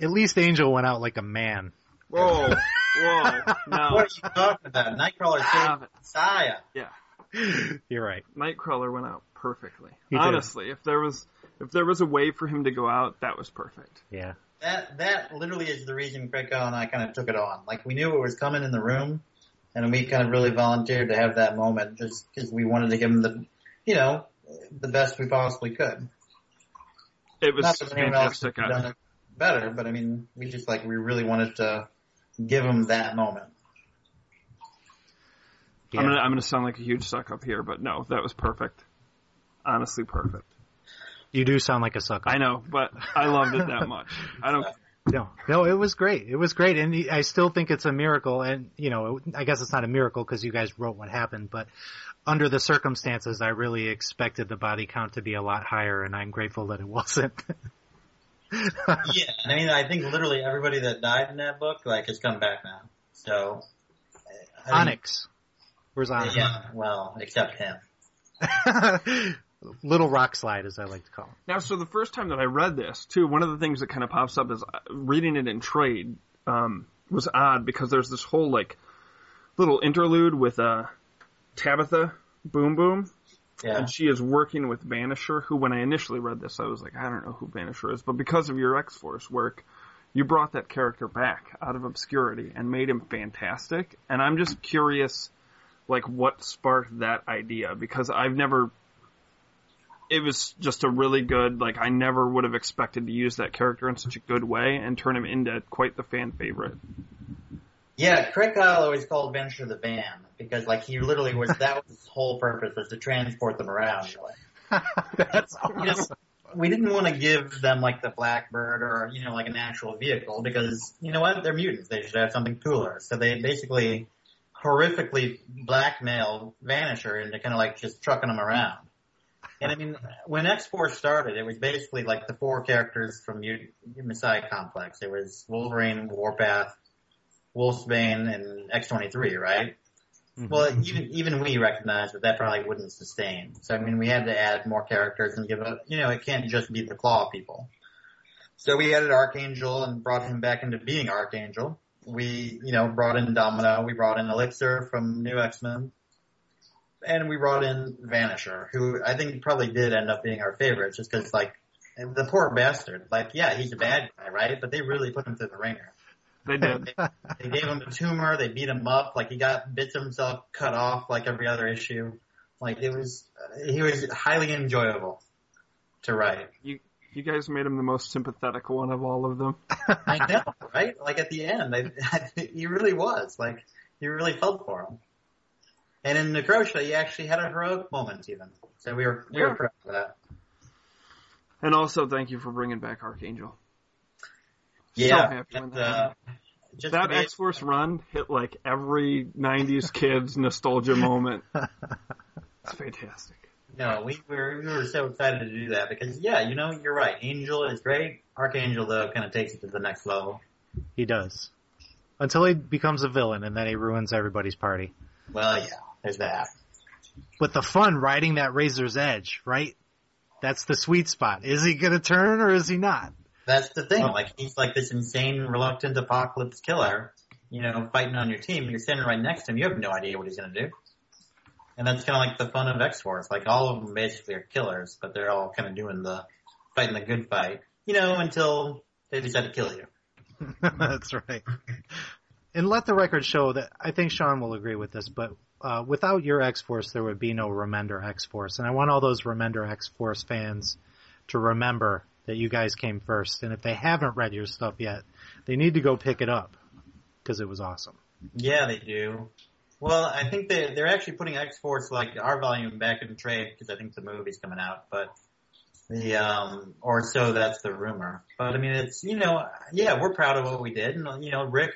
S1: At least Angel went out like a man.
S3: whoa, whoa, no.
S4: What are you talking about? Nightcrawler saved
S3: it.
S4: Messiah.
S3: Yeah.
S1: You're right.
S3: Nightcrawler went out perfectly.
S1: He did.
S3: Honestly, if there was if there was a way for him to go out, that was perfect.
S1: Yeah.
S4: That that literally is the reason Craig Kyle and I kind of took it on. Like we knew it was coming in the room, and we kind of really volunteered to have that moment just because we wanted to give him the, you know, the best we possibly could.
S3: It was
S4: Not that anyone else
S3: fantastic.
S4: could have done it better, but I mean, we just like we really wanted to give him that moment.
S1: Yeah.
S3: I'm gonna I'm gonna sound like a huge suck up here, but no, that was perfect. Honestly, perfect.
S1: You do sound like a sucker.
S3: I know, but I loved it that much. I don't.
S1: No, no, it was great. It was great, and I still think it's a miracle. And you know, I guess it's not a miracle because you guys wrote what happened, but under the circumstances, I really expected the body count to be a lot higher, and I'm grateful that it wasn't.
S4: Yeah, I mean, I think literally everybody that died in that book like has come back now. So, I think-
S1: Onyx, where's Onyx?
S4: Yeah, well, except him.
S1: Little rock slide, as I like to call him.
S3: Now, so the first time that I read this, too, one of the things that kind of pops up is uh, reading it in trade um, was odd because there's this whole like little interlude with uh, Tabitha Boom Boom,
S4: Yeah.
S3: and she is working with Vanisher. Who, when I initially read this, I was like, I don't know who Vanisher is, but because of your X Force work, you brought that character back out of obscurity and made him fantastic. And I'm just curious, like, what sparked that idea because I've never it was just a really good, like, I never would have expected to use that character in such a good way and turn him into quite the fan favorite.
S4: Yeah, Craig Kyle always called Vanisher the van because like he literally was that was his whole purpose was to transport them around. Like,
S1: That's
S4: we just we didn't want to give them like the Blackbird or you know like an actual vehicle because you know what they're mutants they should have something cooler. So they basically horrifically blackmailed Vanisher into kind of like just trucking them around. And I mean, when X Force started, it was basically like the four characters from U- Messiah Complex. It was Wolverine, Warpath, Wolfsbane, and X23, right? Mm-hmm. Well, even even we recognized that that probably wouldn't sustain. So I mean, we had to add more characters and give it. You know, it can't just be the Claw people. So we added Archangel and brought him back into being Archangel. We, you know, brought in Domino. We brought in Elixir from New X Men, and we brought in Vanisher, who I think probably did end up being our favorite, just because like the poor bastard. Like, yeah, he's a bad guy, right? But they really put him through the ringer.
S3: They did.
S4: They gave him a tumor. They beat him up. Like he got bits of himself cut off, like every other issue. Like it was, uh, he was highly enjoyable to write.
S3: you, you guys made him the most sympathetic one of all of them.
S4: I know, right? Like at the end, I, he really was. Like you really felt for him. And in Necrosha, he actually had a heroic moment, even. So we were we
S3: Yeah.
S4: were proud of that.
S3: And also, thank you for bringing back Archangel.
S4: Yeah,
S3: happy when that
S4: uh, just
S3: That X Force run hit like every 90s kid's nostalgia moment. It's fantastic.
S4: No, we were we were so excited to do that because yeah, you know, you're right. Angel is great. Archangel though kind of takes it to the next level.
S1: He does. Until he becomes a villain and then he ruins everybody's party.
S4: Well, yeah, there's that.
S1: But the fun riding that razor's edge, right? That's the sweet spot. Is he gonna turn or is he not?
S4: That's the thing. Like he's like this insane, reluctant apocalypse killer. You know, fighting on your team. You're standing right next to him. You have no idea what he's gonna do. And that's kind of like the fun of X Force. Like all of them basically are killers, but they're all kind of doing the fighting the good fight. You know, until they decide to kill you.
S1: That's right. And let the record show that I think Sean will agree with this, but uh, without your X Force, there would be no Remender X Force. And I want all those Remender X Force fans to remember that you guys came first. And if they haven't read your stuff yet, they need to go pick it up because it was awesome.
S4: Yeah, they do. Well, I think they they're actually putting X Force like our volume back in trade because I think the movie's coming out, but the um or so that's the rumor. But I mean, it's you know, yeah, we're proud of what we did, and you know, Rick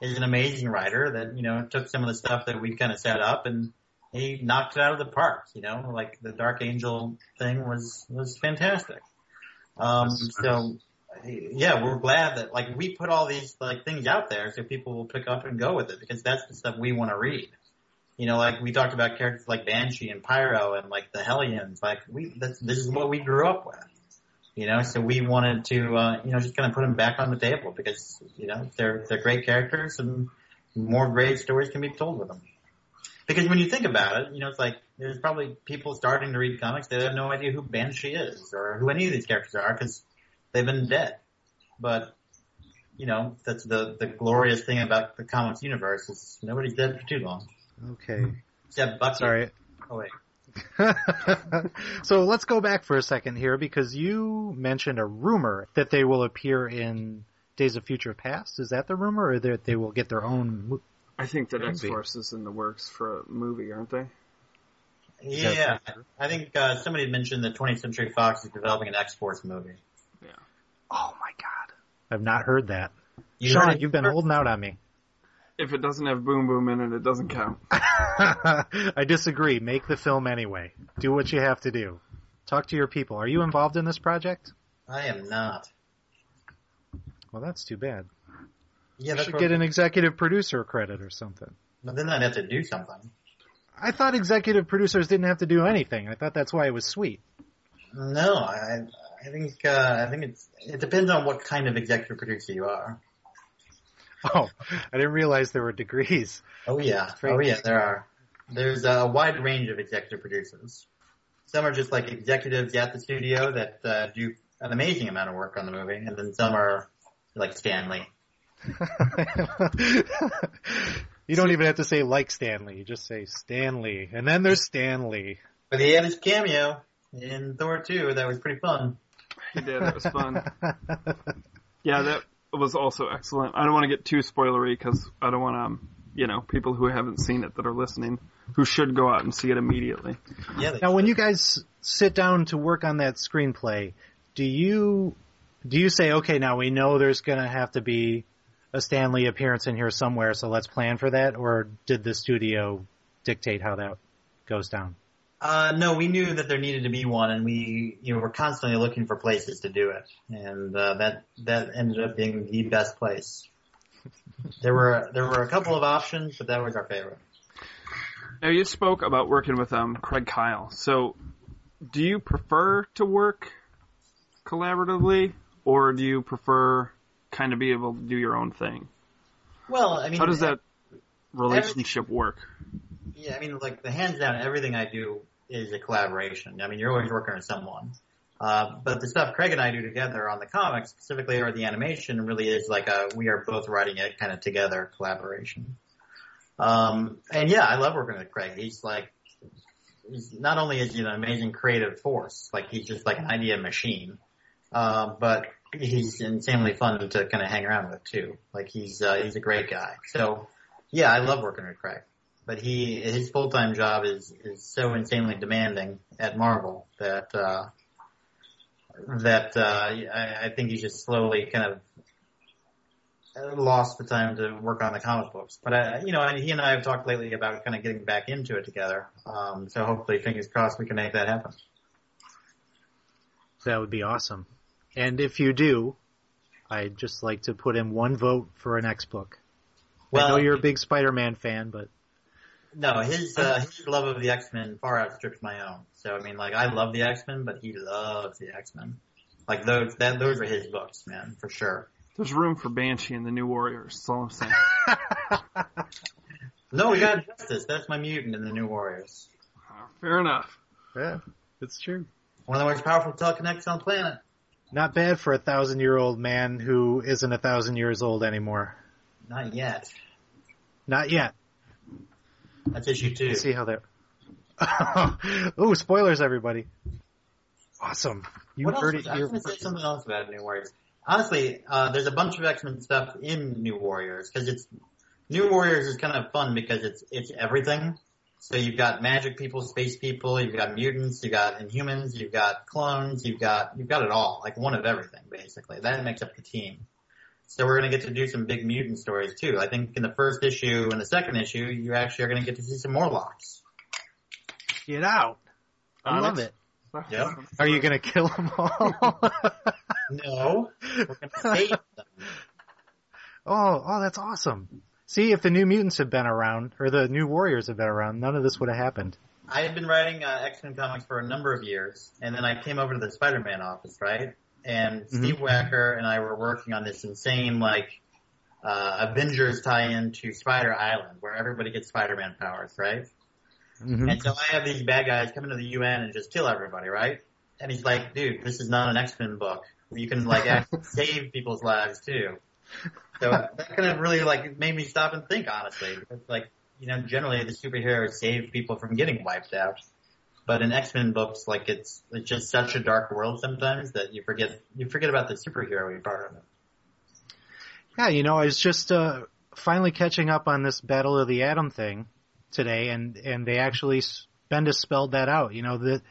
S4: is an amazing writer that you know took some of the stuff that we kind of set up and he knocked it out of the park. You know, like the Dark Angel thing was was fantastic. Um, so yeah, we're glad that like we put all these like things out there so people will pick up and go with it because that's the stuff we want to read. You know, like we talked about characters like Banshee and Pyro and like the Hellions. Like we, that's, this is what we grew up with. You know, so we wanted to, uh, you know, just kind of put them back on the table because you know they're they're great characters and more great stories can be told with them. Because when you think about it, you know, it's like there's probably people starting to read comics that have no idea who Banshee is or who any of these characters are because they've been dead. But you know, that's the the glorious thing about the comics universe is nobody's dead for too long.
S1: Okay.
S4: Except Bucky.
S1: Sorry.
S4: Oh wait.
S1: so let's go back for a second here because you mentioned a rumor that they will appear in Days of Future Past. Is that the rumor, or that they will get their own? Mo-
S3: I think that X Force is in the works for a movie, aren't they?
S4: Yeah, I think uh, somebody mentioned that 20th Century Fox is developing an X-Force movie. Yeah.
S1: Oh my god, I've not heard that.
S4: You
S1: Sean,
S4: heard
S1: you've been holding out on me.
S3: If it doesn't have Boom Boom in it, it doesn't count.
S1: I disagree. Make the film anyway. Do what you have to do. Talk to your people. Are you involved in this project?
S4: I am not.
S1: Well, that's too bad.
S4: Yeah,
S1: You
S4: that's
S1: should get an executive producer credit or something.
S4: but then I'd have to do something.
S1: I thought executive producers didn't have to do anything. I thought that's why it was sweet.
S4: No, I I think uh, I think it's it depends on what kind of executive producer you are.
S1: Oh, I didn't realize there were degrees.
S4: Oh yeah, oh yeah, there are. There's a wide range of executive producers. Some are just like executives at the studio that uh, do an amazing amount of work on the movie, and then some are like Stanley.
S1: You don't even have to say like Stanley. You just say Stanley, and then there's Stanley.
S4: But he had his cameo in Thor 2. That was pretty fun.
S3: He did. It was fun. Yeah, that was also excellent. I don't want to get too spoilery because I don't want um, you know, people who haven't seen it that are listening who should go out and see it immediately.
S4: Yeah, they,
S1: Now, when you guys sit down to work on that screenplay, do you do you say, okay, now we know there's going to have to be a Stanley appearance in here somewhere, so let's plan for that, or did the studio dictate how that goes down?
S4: Uh, no, we knew that there needed to be one, and we, you know, were constantly looking for places to do it, and uh, that that ended up being the best place. There were there were a couple of options, but that was our favorite.
S3: Now you spoke about working with um Craig Kyle. So, do you prefer to work collaboratively, or do you prefer kind of be able to do your own thing?
S4: Well, I mean,
S3: How does that relationship work?
S4: Yeah, I mean, like the hands down, everything I do is a collaboration. I mean, you're always working with someone. Uh, but the stuff Craig and I do together on the comics, specifically or the animation, really is like a we are both writing it kind of together collaboration. Um, and yeah, I love working with Craig. He's like, he's not only is he an amazing creative force, like he's just like an idea machine, uh, but he's insanely fun to kind of hang around with too. Like he's uh, he's a great guy. So yeah, I love working with Craig but he his full time job is is so insanely demanding at Marvel that uh, that uh, I, I think he's just slowly kind of uh, lost the time to work on the comic books. But I, you know, and he and I have talked lately about kind of getting back into it together. Um, so hopefully, fingers crossed, we can make that happen.
S1: That would be awesome. And if you do, I'd just like to put in one vote for an X book. I know you're a big Spider-Man fan, but
S4: no, his uh, his love of the X Men far outstrips my own. So I mean, like I love the X Men, but he loves the X Men. Like those that those are his books, man, for sure.
S3: There's room for Banshee and the New Warriors. That's all I'm saying.
S4: No, we got Justice. That's my mutant in the New Warriors.
S3: Uh, fair enough.
S1: yeah, it's true.
S4: One of the most powerful telekinetics on the planet.
S1: Not bad for a thousand-year-old man who isn't a thousand years old anymore.
S4: Not yet.
S1: Not yet.
S4: That's issue two.
S1: Let's see how that. oh, spoilers, everybody! Awesome. You
S4: what
S1: heard
S4: else?
S1: it
S4: I was going to say something else about New Warriors. Honestly, uh, there's a bunch of X-Men stuff in New Warriors because it's New Warriors is kind of fun because it's it's everything. So you've got magic people, space people, you've got mutants, you've got Inhumans, you've got clones, you've got you've got it all, like one of everything basically. That makes up the team. So we're going to get to do some big mutant stories too. I think in the first issue and the second issue, you actually are going to get to see some more Morlocks.
S1: Get out! I love it.
S4: Yeah.
S1: Are you gonna kill them all?
S4: No, we're going to save them.
S1: oh, oh, that's awesome. See, if the New Mutants had been around, or the New Warriors had been around, none of this would have happened.
S4: I had been writing uh, X-Men comics for a number of years, and then I came over to the Spider-Man office, right? And Steve Wacker and I were working on this insane, like, uh, Avengers tie-in to Spider Island, where everybody gets Spider-Man powers, right?
S1: Mhm.
S4: And so I have these bad guys come into the UN and just kill everybody, right? And he's like, dude, this is not an X-Men book. You can like actually save people's lives too. So that kind of really like made me stop and think honestly. Because like, you know, generally the superheroes save people from getting wiped out. But in X-Men books, like it's, it's just such a dark world sometimes that you forget, you forget about the superhero part of it.
S1: Yeah, you know, I was just uh, finally catching up on this Battle of the Atom thing today, and and they actually Bendis spelled that out. You know that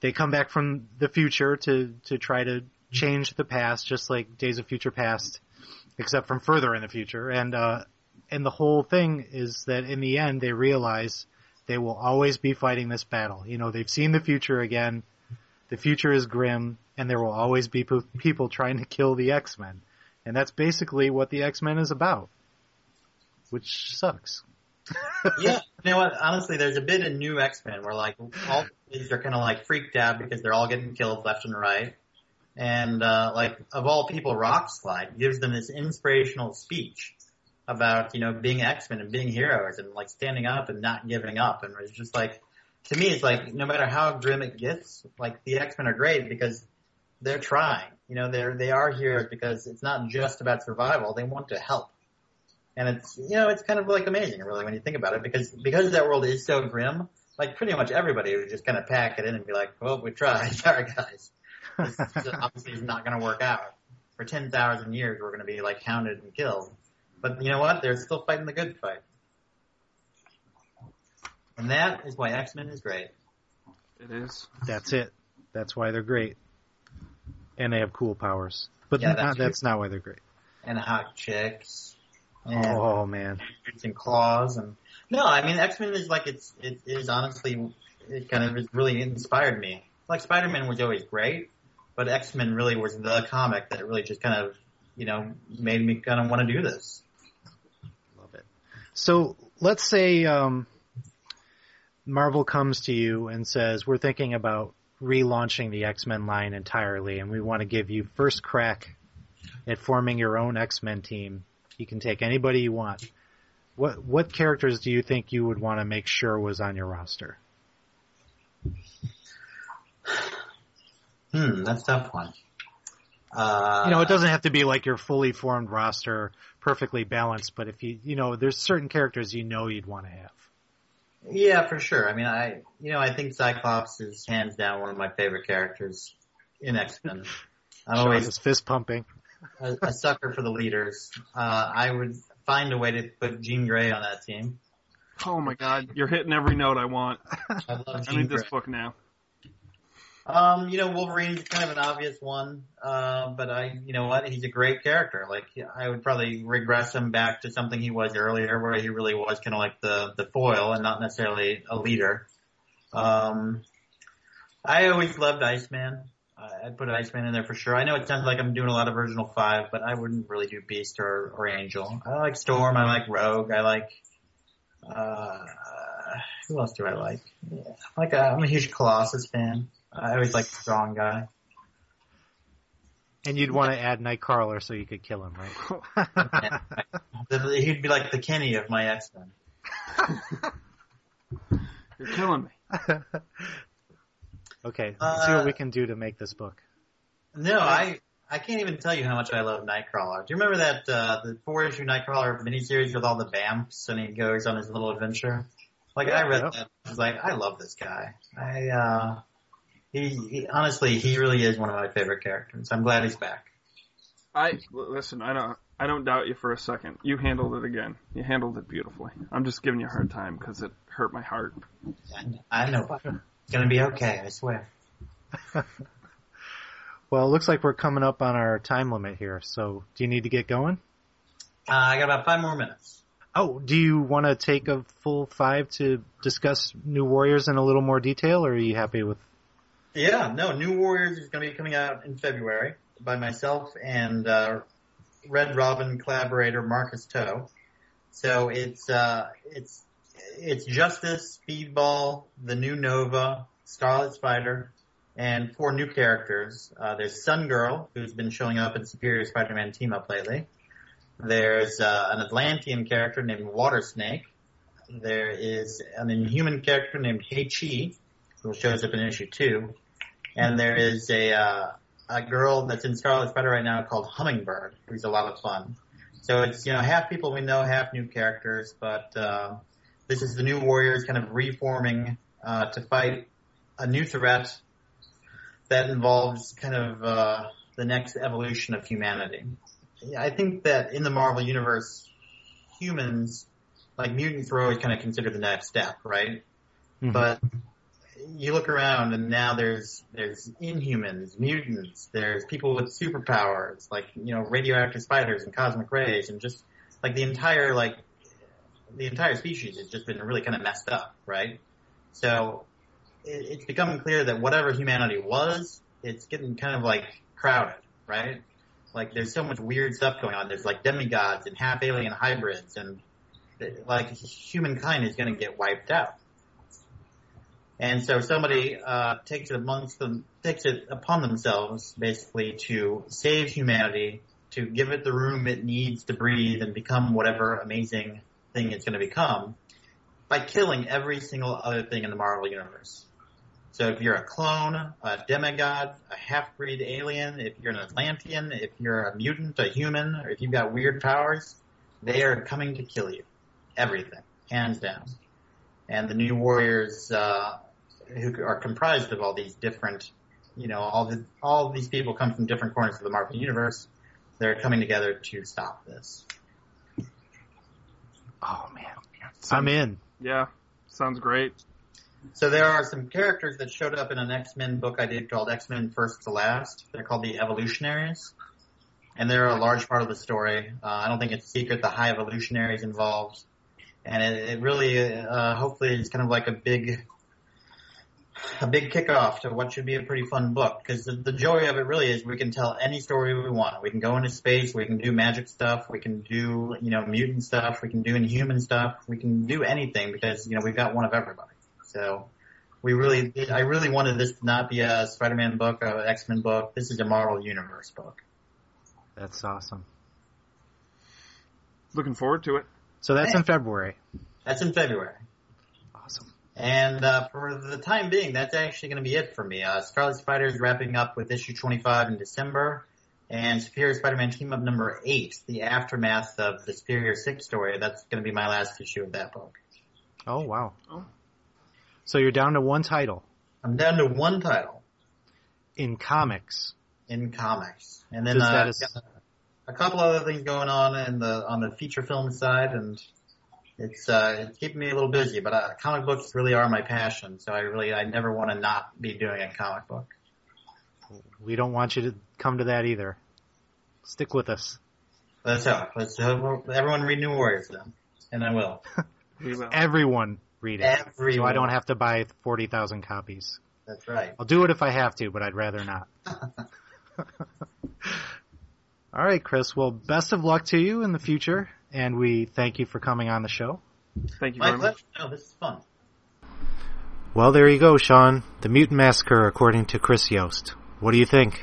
S1: they come back from the future to to try to change the past, just like Days of Future Past, except from further in the future. And uh, and the whole thing is that in the end they realize they will always be fighting this battle. You know, they've seen the future again. The future is grim, and there will always be po- people trying to kill the X Men. And that's basically what the X-Men is about. Which sucks.
S4: yeah, you know what? Honestly, there's a bit in New X-Men where like all the kids are kind of like freaked out because they're all getting killed left and right. And uh, like of all people, Rockslide gives them this inspirational speech about you know being X-Men and being heroes and like standing up and not giving up. And it's just like to me, it's like no matter how grim it gets, like the X-Men are great because they're trying. You know, they're they are heroes because it's not just about survival. They want to help. And it's, you know, it's kind of like amazing really when you think about it because, because that world is so grim, like pretty much everybody would just kind of pack it in and be like, well, we tried. Sorry guys. This obviously is not going to work out. For 10,000 years we're going to be like hounded and killed. But you know what? They're still fighting the good fight. And that is why X-Men is great.
S3: It is.
S1: That's it. That's why they're great. And they have cool powers. But
S4: Yeah,
S1: not-
S4: that's
S1: that's, not why they're great.
S4: And hot chicks. And
S1: Oh man.
S4: and claws and no, I mean X Men is like it's it is honestly it kind of has really inspired me. Like Spider Man was always great, but X Men really was the comic that really just kind of you know made me kind of want to do this.
S1: Love it. So let's say um, Marvel comes to you and says, "We're thinking about relaunching the X Men line entirely, and we want to give you first crack at forming your own X Men team. You can take anybody you want. What what characters do you think you would want to make sure was on your roster?
S4: Hmm, that's a tough one. Uh,
S1: You know, it doesn't have to be like your fully formed roster, perfectly balanced, but if you you know, there's certain characters you know you'd want to have.
S4: Yeah, for sure. I mean, I you know I think Cyclops is hands down one of my favorite characters in X Men. I'm
S1: Sean
S4: always
S1: is fist pumping.
S4: a, a sucker for the leaders. Uh, I would find a way to put Jean Grey on that team.
S3: Oh my god, you're hitting every note I want.
S4: I love
S3: I need
S4: Grey.
S3: this book now.
S4: Um, you know, Wolverine's kind of an obvious one, uh, but I, you know what, he's a great character. Like, I would probably regress him back to something he was earlier, where he really was kind of like the the foil and not necessarily a leader. Um, I always loved Iceman. I'd put Iceman in there for sure. I know it sounds like I'm doing a lot of original five, but I wouldn't really do Beast or, or Angel. I like Storm. I like Rogue. I like. Uh, who else do I like? Yeah, like uh, I'm a huge Colossus fan. I always like the strong guy.
S1: And you'd want to add Nightcrawler so you could kill him, right?
S4: He'd be like the Kenny of my X Men.
S3: You're killing me.
S1: okay, let's see
S4: Uh,
S1: what we can do to make this book.
S4: No, I I can't even tell you how much I love Nightcrawler. Do you remember that uh, the four issue Nightcrawler miniseries with all the vamps and he goes on his little adventure? Like I read
S1: Yeah.
S4: that, I was like, I love this guy. I uh, he, he honestly he really is one of my favorite characters. I'm glad he's back.
S3: I l- listen. I don't. I don't doubt you for a second. You handled it again. You handled it beautifully. I'm just giving you a hard time because it hurt my heart.
S4: I, I know. It's gonna be okay. I swear.
S1: Well, it looks like we're coming up on our time limit here, so do you need to get going?
S4: Uh, I got about five more minutes.
S1: Oh, do you want to take a full five to discuss New Warriors in a little more detail, or are you happy with?
S4: Yeah, no, New Warriors is going to be coming out in February by myself and uh, Red Robin collaborator Marcus To. So it's uh, it's it's Justice, Speedball, the new Nova, Scarlet Spider, and four new characters. Uh, there's Sun Girl, who's been showing up in Superior Spider-Man team up lately. There's uh, an Atlantean character named Water Snake, there is an inhuman character named Haechi, who shows up in issue two, and there is a uh, a girl that's in Scarlet Spider right now called Hummingbird, who's a lot of fun. So it's you know half people we know, half new characters, but uh, this is the new Warriors kind of reforming uh, to fight a new threat that involves kind of uh, the next evolution of humanity. I think that in the Marvel universe, humans, like mutants, were always kind of considered the next step, right?
S1: Mhm.
S4: But you look around and now there's there's inhumans, mutants, there's people with superpowers, like you know radioactive spiders and cosmic rays, and just like the entire like the entire species has just been really kind of messed up, right? So it, it's becoming clear that whatever humanity was, it's getting kind of like crowded, right? Like there's so much weird stuff going on. There's like demigods and half alien hybrids, and like humankind is going to get wiped out. And so somebody uh, takes it amongst them, takes it upon themselves, basically, to save humanity, to give it the room it needs to breathe and become whatever amazing thing it's going to become, by killing every single other thing in the Marvel universe. So if you're a clone, a demigod, a half-breed alien, if you're an Atlantean, if you're a mutant, a human, or if you've got weird powers, they are coming to kill you. Everything, hands down. And the new warriors, uh, who are comprised of all these different, you know, all the, all these people come from different corners of the Marvel universe. They're coming together to stop this.
S1: Oh man, I'm in.
S3: Yeah, sounds great.
S4: So there are some characters that showed up in an X-Men book I did called X-Men First to Last. They're called the Evolutionaries. And they're a large part of the story. Uh, I don't think it's secret the High Evolutionaries involved. And it, it really, uh, hopefully is kind of like a big, a big kickoff to what should be a pretty fun book. Cause the, the joy of it really is we can tell any story we want. We can go into space, we can do magic stuff, we can do, you know, mutant stuff, we can do inhuman stuff, we can do anything because, you know, we've got one of everybody. So we really, I really wanted this to not be a Spider-Man book, or an X-Men book. This is a Marvel Universe book.
S1: That's awesome.
S3: Looking forward to it.
S1: So that's in February.
S4: That's in February.
S1: Awesome.
S4: And uh, for the time being, that's actually going to be it for me. Uh, Scarlet Spider is wrapping up with issue 25 in December, and Superior Spider-Man Team Up number 8, the aftermath of the Superior 6 story, that's going to be my last issue of that book.
S1: Oh wow.
S3: Oh.
S1: So you're down to one title
S4: I'm down to one title
S1: in comics.
S4: in comics. And then uh,
S1: that is-
S4: got a couple other things going on in the on the feature film side, and it's uh, it's keeping me a little busy. But uh, comic books really are my passion, so I really I never want to not be doing a comic book.
S1: We don't want you to come to that either. Stick with us.
S4: Let's hope. Let's hope everyone read New Warriors then, and I will.
S3: We will.
S1: Everyone read it.
S4: Everyone.
S1: So I don't have to buy 40,000 copies.
S4: That's right.
S1: I'll do it if I have to, but I'd rather not. All right, Chris. Well, best of luck to you in the future, and we thank you for coming on the show.
S3: Thank you
S4: My
S3: very much.
S4: pleasure. No, this is fun.
S1: Well, there you go, Sean. The Mutant Massacre, according to Chris Yost. What do you think?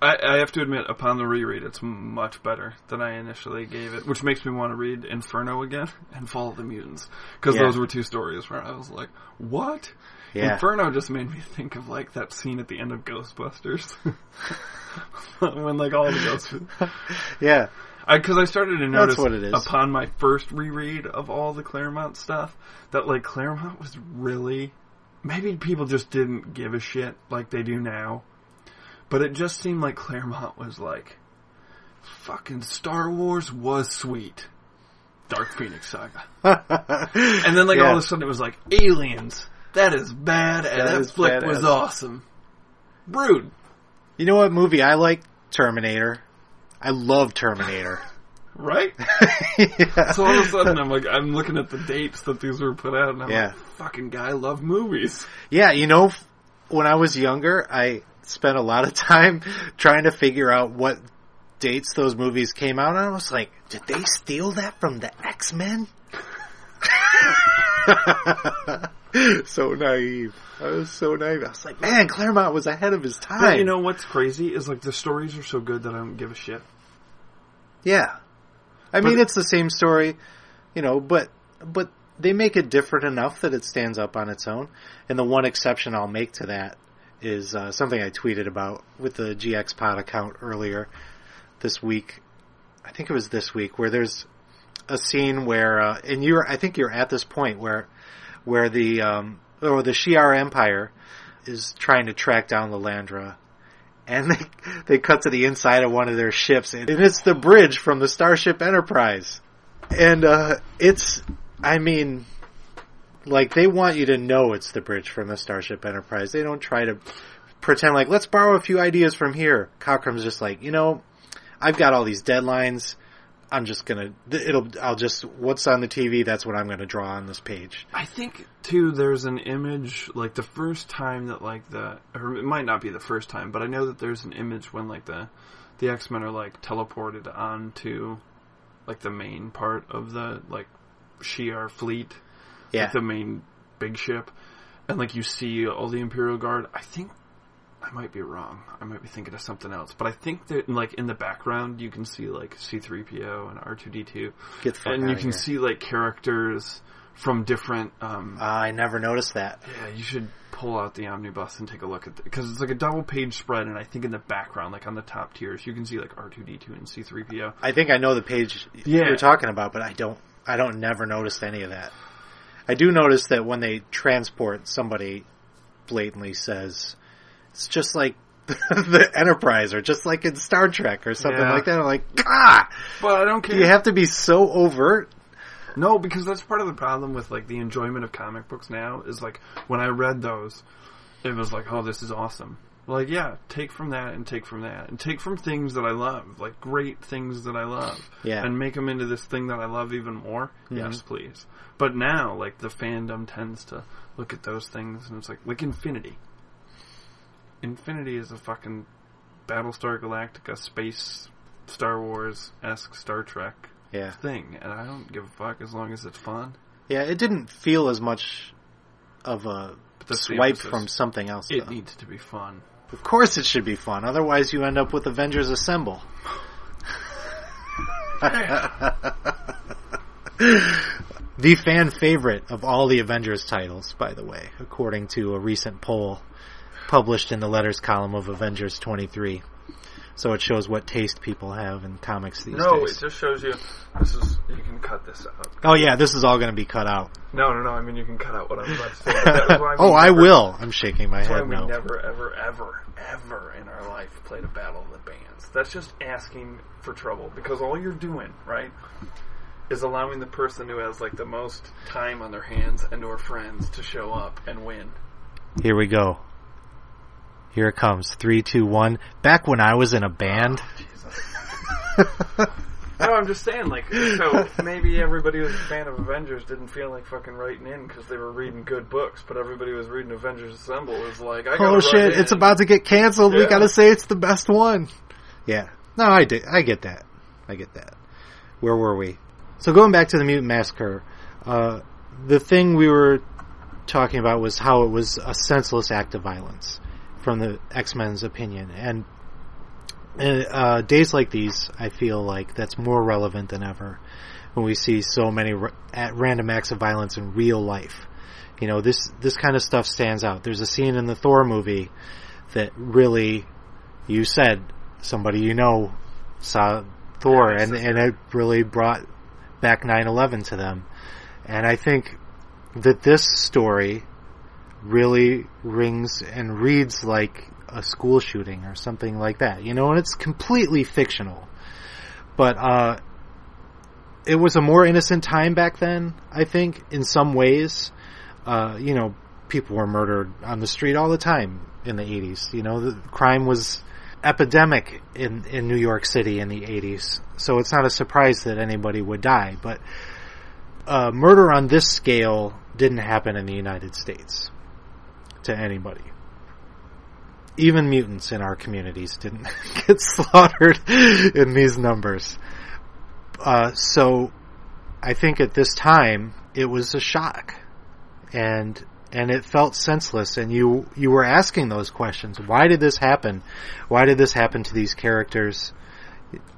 S3: I, I have to admit, upon the reread, it's much better than I initially gave it, which makes me want to read Inferno again and Fall of the Mutants. Because
S1: Yeah.
S3: those were two stories where I was like, what?
S1: Yeah.
S3: Inferno just made me think of like that scene at the end of Ghostbusters. when like all the ghosts...
S1: Yeah.
S3: Because I, started to notice
S1: what it is.
S3: upon my first reread of all the Claremont stuff that like Claremont was really maybe people just didn't give a shit like they do now, but it just seemed like Claremont was like fucking Star Wars was sweet, Dark Phoenix Saga, and then like
S1: Yeah.
S3: all of a sudden it was like aliens. That is bad, and
S1: That
S3: that, flick was awesome. Brood,
S1: You know what movie I like? Terminator. I love Terminator.
S3: right?
S1: yeah.
S3: So all of a sudden, I'm like, I'm looking at the dates that these were put out, and I'm
S1: Yeah.
S3: like, fucking guy, I love movies.
S1: Yeah, you know, when I was younger, I spent a lot of time trying to figure out what dates those movies came out. And I was like, did they steal that from the X Men? so naive. I was so naive. I was like, man, Claremont was ahead of his time.
S3: But you know what's crazy is like the stories are so good that I don't give a shit.
S1: yeah. I mean, it's the same story you know, but but they make it different enough that it stands up on its own. And the one exception I'll make to that is uh, something I tweeted about with the GX Pod account earlier this week. I think it was this week where there's a scene where, uh, and you're, I think you're at this point where, where the, um, or the Shi'ar Empire is trying to track down the Landra. And they, they cut to the inside of one of their ships and it's the bridge from the Starship Enterprise. And, uh, it's, I mean, like they want you to know it's the bridge from the Starship Enterprise. They don't try to pretend like let's borrow a few ideas from here. Cockrum's just like, you know, I've got all these deadlines. I'm just gonna it'll I'll just what's on the TV. That's what I'm gonna draw on this page.
S3: I think too. There's an image like the first time that like the or it might not be the first time, but I know that there's an image when like the the X Men are like teleported onto like the main part of the like Shi'ar fleet,
S1: Yeah,
S3: like the main big ship, and like you see all the Imperial Guard. I think I might be wrong. I might be thinking of something else, but I think that like in the background you can see like C-3PO and R2D2,
S1: get the fuck
S3: and you can
S1: here.
S3: see like characters from different. Um,
S1: Uh, I never noticed that.
S3: yeah, you should pull out the omnibus and take a look at because it's like a double page spread, and I think in the background, like on the top tiers, you can see like R2D2 and C-3PO.
S1: I think I know the page
S3: Yeah.
S1: you're talking about, but I don't. I don't never noticed any of that. I do notice that when they transport, somebody blatantly says it's just like the Enterprise, or just like in Star Trek, or something
S3: Yeah.
S1: like that. I'm like, ah,
S3: But I don't care.
S1: you have to be so overt.
S3: No, because that's part of the problem with like the enjoyment of comic books now is like when I read those, it was like, oh, this is awesome. Like, yeah, take from that and take from that and take from things that I love, like great things that I love,
S1: Yeah.
S3: and make them into this thing that I love even more. Yes, please. But now, like the fandom tends to look at those things and it's like, like Infinity. Infinity is a fucking Battlestar Galactica space Star Wars esque Star Trek
S1: Yeah,
S3: thing, and I don't give a fuck as long as it's fun.
S1: yeah. It didn't feel as much of a
S3: But that's the
S1: swipe from something else.
S3: It
S1: though.
S3: needs to be fun.
S1: Of course, it should be fun. Otherwise, you end up with Avengers Assemble. the fan favorite of all the Avengers titles, by the way, according to a recent poll published in the letters column of Avengers 23. So it shows what taste people have in comics these
S3: No,
S1: days.
S3: No, it just shows you. This is you can cut this out.
S1: oh yeah, this is all going to be cut out.
S3: No, no, no. I mean you can cut out what I'm about to say. why
S1: oh, I
S3: never-
S1: will. I'm shaking my head
S3: we
S1: no.
S3: never, ever, ever, ever in our life played a battle of the bands. That's just asking for trouble because all you're doing, right, is allowing the person who has like the most time on their hands and or friends to show up and win.
S1: Here we go. Here it comes. Three, two, one. Back when I was in a band.
S3: No, I'm just saying, like, so maybe everybody who's a fan of Avengers didn't feel like fucking writing in because they were reading good books, but everybody who was reading Avengers Assemble is like, I
S1: oh shit, it's about to get canceled. We gotta say it's the best one. Yeah. No, I did. I get that. I get that. Where were we? So going back to the Mutant Massacre, uh, the thing we were talking about was how it was a senseless act of violence from the X-Men's opinion. And uh, uh, days like these, I feel like that's more relevant than ever when we see so many r- at random acts of violence in real life. You know, this this kind of stuff stands out. There's a scene in the Thor movie that really, you said somebody you know saw Thor,
S3: Yeah,
S1: and and it really brought back 9/11 to them. And I think that this story really rings and reads like a school shooting or something like that. You know, and it's completely fictional. But uh it was a more innocent time back then, I think, in some ways. Uh, you know, people were murdered on the street all the time in the 80s. You know, the crime was epidemic in, in New York City in the 80s. So it's not a surprise that anybody would die. But uh, murder on this scale didn't happen in the United States to anybody. Even mutants in our communities didn't get slaughtered in these numbers. Uh, so I think at this time it was a shock, and and it felt senseless. And you you were asking those questions: Why did this happen? Why did this happen to these characters?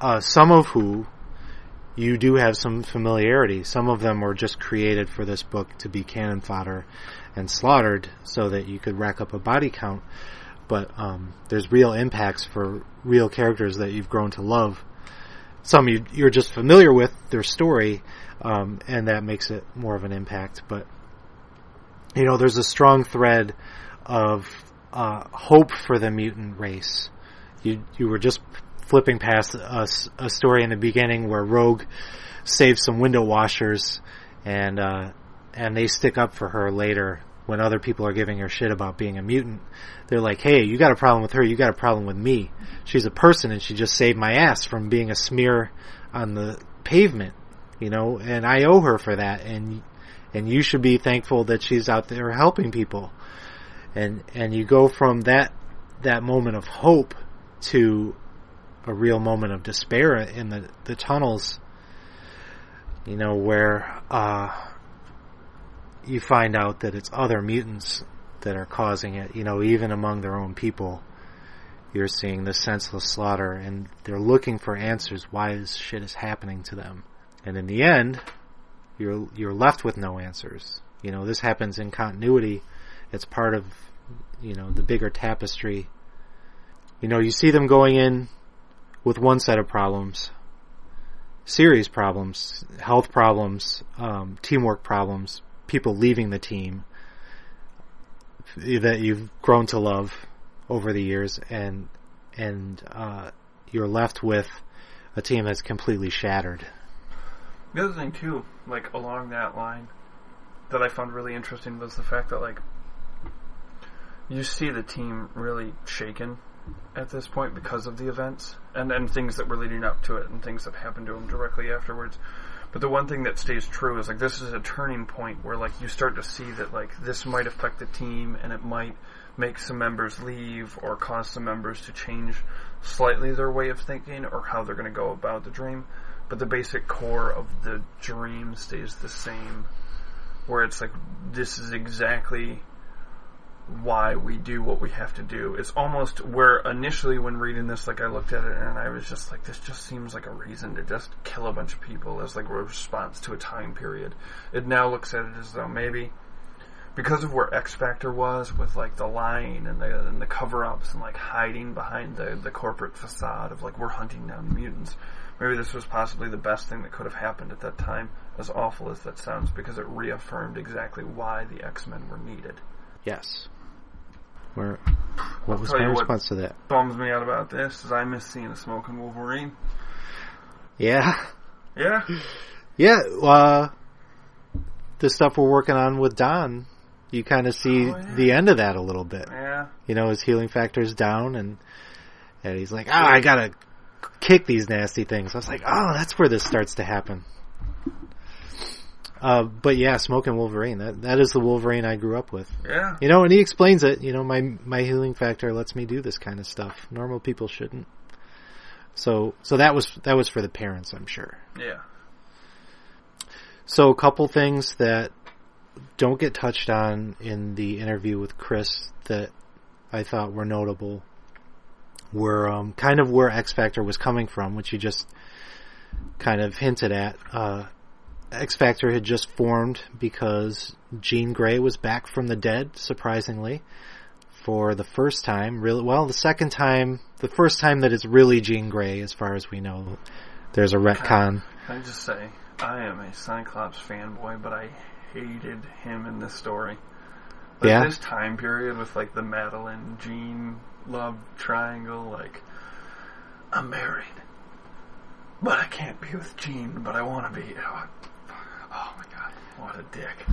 S1: Uh, some of who you do have some familiarity. Some of them were just created for this book to be cannon fodder and slaughtered so that you could rack up a body count. But um, there's real impacts for real characters that you've grown to love. Some you, you're just familiar with their story, um, and that makes it more of an impact. But you know, there's a strong thread of uh, hope for the mutant race. You you were just flipping past a, a story in the beginning where Rogue saves some window washers, and uh, and they stick up for her later when other people are giving her shit about being a mutant. They're like, "Hey, you got a problem with her? You got a problem with me? She's a person, and she just saved my ass from being a smear on the pavement." You know, and I owe her for that, and and you should be thankful that she's out there helping people. And and you go from that that moment of hope to a real moment of despair in the the tunnels. You know where uh, you find out that it's other mutants that are causing it. You know, even among their own people, you're seeing the senseless slaughter, and they're looking for answers why this shit is happening to them. And in the end, you're you're left with no answers. You know, this happens in continuity. It's part of you know the bigger tapestry. You know, you see them going in with one set of problems, serious problems, health problems, um, teamwork problems, people leaving the team that you've grown to love over the years, and and uh, you're left with a team that's completely shattered.
S3: The other thing too, like along that line, that I found really interesting was the fact that like you see the team really shaken at this point because of the events and and things that were leading up to it and things that happened to them directly afterwards. But the one thing that stays true is like this is a turning point where like you start to see that like this might affect the team and it might make some members leave or cause some members to change slightly their way of thinking or how they're going to go about the dream but the basic core of the dream stays the same. Where it's like, this is exactly why we do what we have to do. It's almost where initially when reading this, like I looked at it and I was just like, this just seems like a reason to just kill a bunch of people as like a response to a time period. It now looks at it as though maybe because of where X Factor was with like the lying and the and the cover ups and like hiding behind the the corporate facade of like we're hunting down mutants. Maybe this was possibly the best thing that could have happened at that time, as awful as that sounds, because it reaffirmed exactly why the X Men were needed.
S1: Yes. Where, what was my response to that?
S3: Bums me out about this is I miss seeing a smoking Wolverine.
S1: Yeah.
S3: Yeah.
S1: Yeah. Uh, the stuff we're working on with Don, you kind of see
S3: Oh, yeah.
S1: the end of that a little bit.
S3: Yeah.
S1: You know, his healing factor's down, and and he's like, "Oh, I gotta kick these nasty things." I was like, "Oh, that's where this starts to happen." Uh, but yeah, smoking Wolverine. That that is the Wolverine I grew up with.
S3: Yeah.
S1: You know, and he explains it. You know, my my healing factor lets me do this kind of stuff. Normal people shouldn't. So so that was that was for the parents, I'm sure.
S3: Yeah.
S1: So a couple things that don't get touched on in the interview with Chris that I thought were notable were um, kind of where X Factor was coming from, which you just kind of hinted at. Uh, X Factor had just formed because Jean Grey was back from the dead, surprisingly, for the first time. Really, well, the second time, the first time that it's really Jean Grey, as far as we know. There's a retcon.
S3: I just say, I am a Cyclops fanboy, but I hated him in this story. Like
S1: Yeah?
S3: this time period with like the Madelyne Jean love triangle, like I'm married, but I can't be with Jean, but I want to be. Oh, what a dick!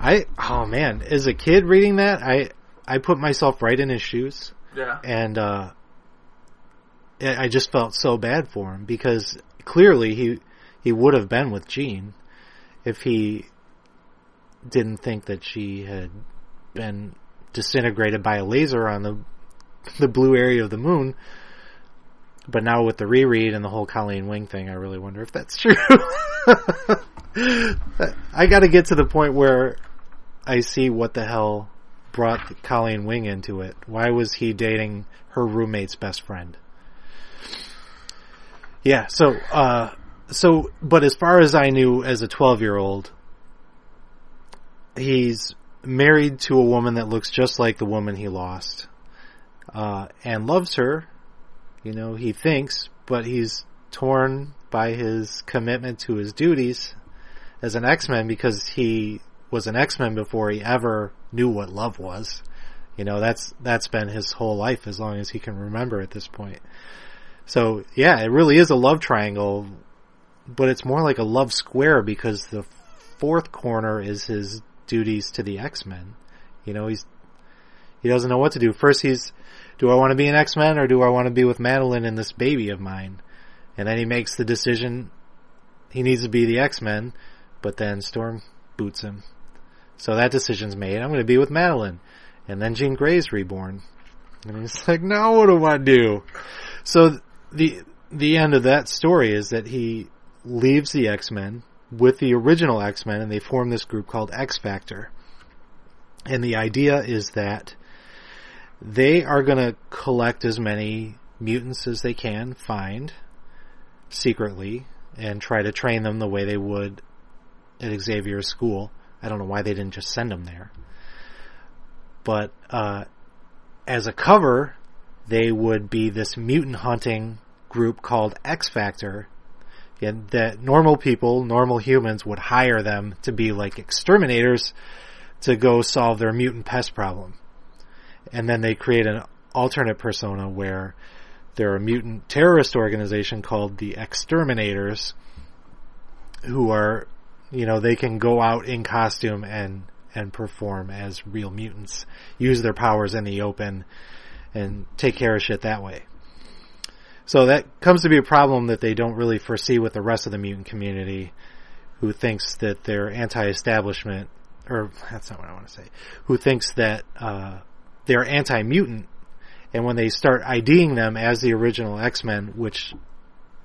S1: I oh man, as a kid reading that, I I put myself right in his shoes,
S3: Yeah,
S1: and uh, I I just felt so bad for him because clearly he he would have been with Jean if he didn't think that she had been disintegrated by a laser on the the blue area of the moon. But now with the reread and the whole Colleen Wing thing, I really wonder if that's true. I got to get to the point where I see what the hell brought Colleen Wing into it. Why was he dating her roommate's best friend? Yeah, so uh so, but as far as I knew as a 12 year old, he's married to a woman that looks just like the woman he lost, uh, and loves her. You know, he thinks, but he's torn by his commitment to his duties as an X-Men because he was an X-Men before he ever knew what love was. You know, that's, that's been his whole life as long as he can remember at this point. So yeah, it really is a love triangle, but it's more like a love square because the fourth corner is his duties to the X-Men. You know, he's, he doesn't know what to do. First he's, do I want to be an X-Men or do I want to be with Madelyne and this baby of mine? And then he makes the decision he needs to be the X-Men, but then Storm boots him. So that decision's made. I'm going to be with Madelyne. And then Jean Grey's reborn. And he's like, now what do I do? So the, the end of that story is that he leaves the X-Men with the original X-Men and they form this group called X Factor. And the idea is that they are going to collect as many mutants as they can find secretly and try to train them the way they would at Xavier's school. I don't know why they didn't just send them there. But uh, as a cover, they would be this mutant hunting group called X Factor. And that normal people, normal humans would hire them to be like exterminators to go solve their mutant pest problem. And then they create an alternate persona where they're a mutant terrorist organization called the Exterminators who are, you know, they can go out in costume and, and perform as real mutants, use their powers in the open and take care of shit that way. So that comes to be a problem that they don't really foresee with the rest of the mutant community who thinks that they're anti-establishment, or that's not what I want to say, who thinks that, uh, they're anti-mutant and when they start IDing them as the original X-Men, which,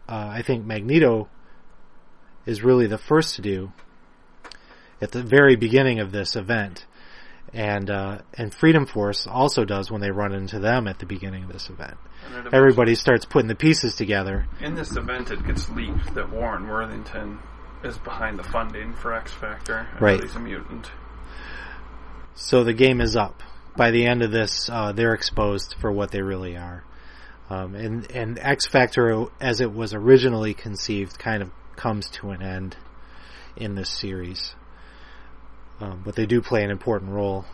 S1: uh, I think Magneto is really the first to do at the very beginning of this event. And, uh, and Freedom Force also does when they run into them at the beginning of this event. Everybody starts putting the pieces together.
S3: In this event, it gets leaked that Warren Worthington is behind the funding for X Factor.
S1: Right.
S3: He's a mutant.
S1: So the game is up. By the end of this, uh, they're exposed for what they really are. Um, and, and X Factor, as it was originally conceived, kind of comes to an end in this series. Um, but they do play an important role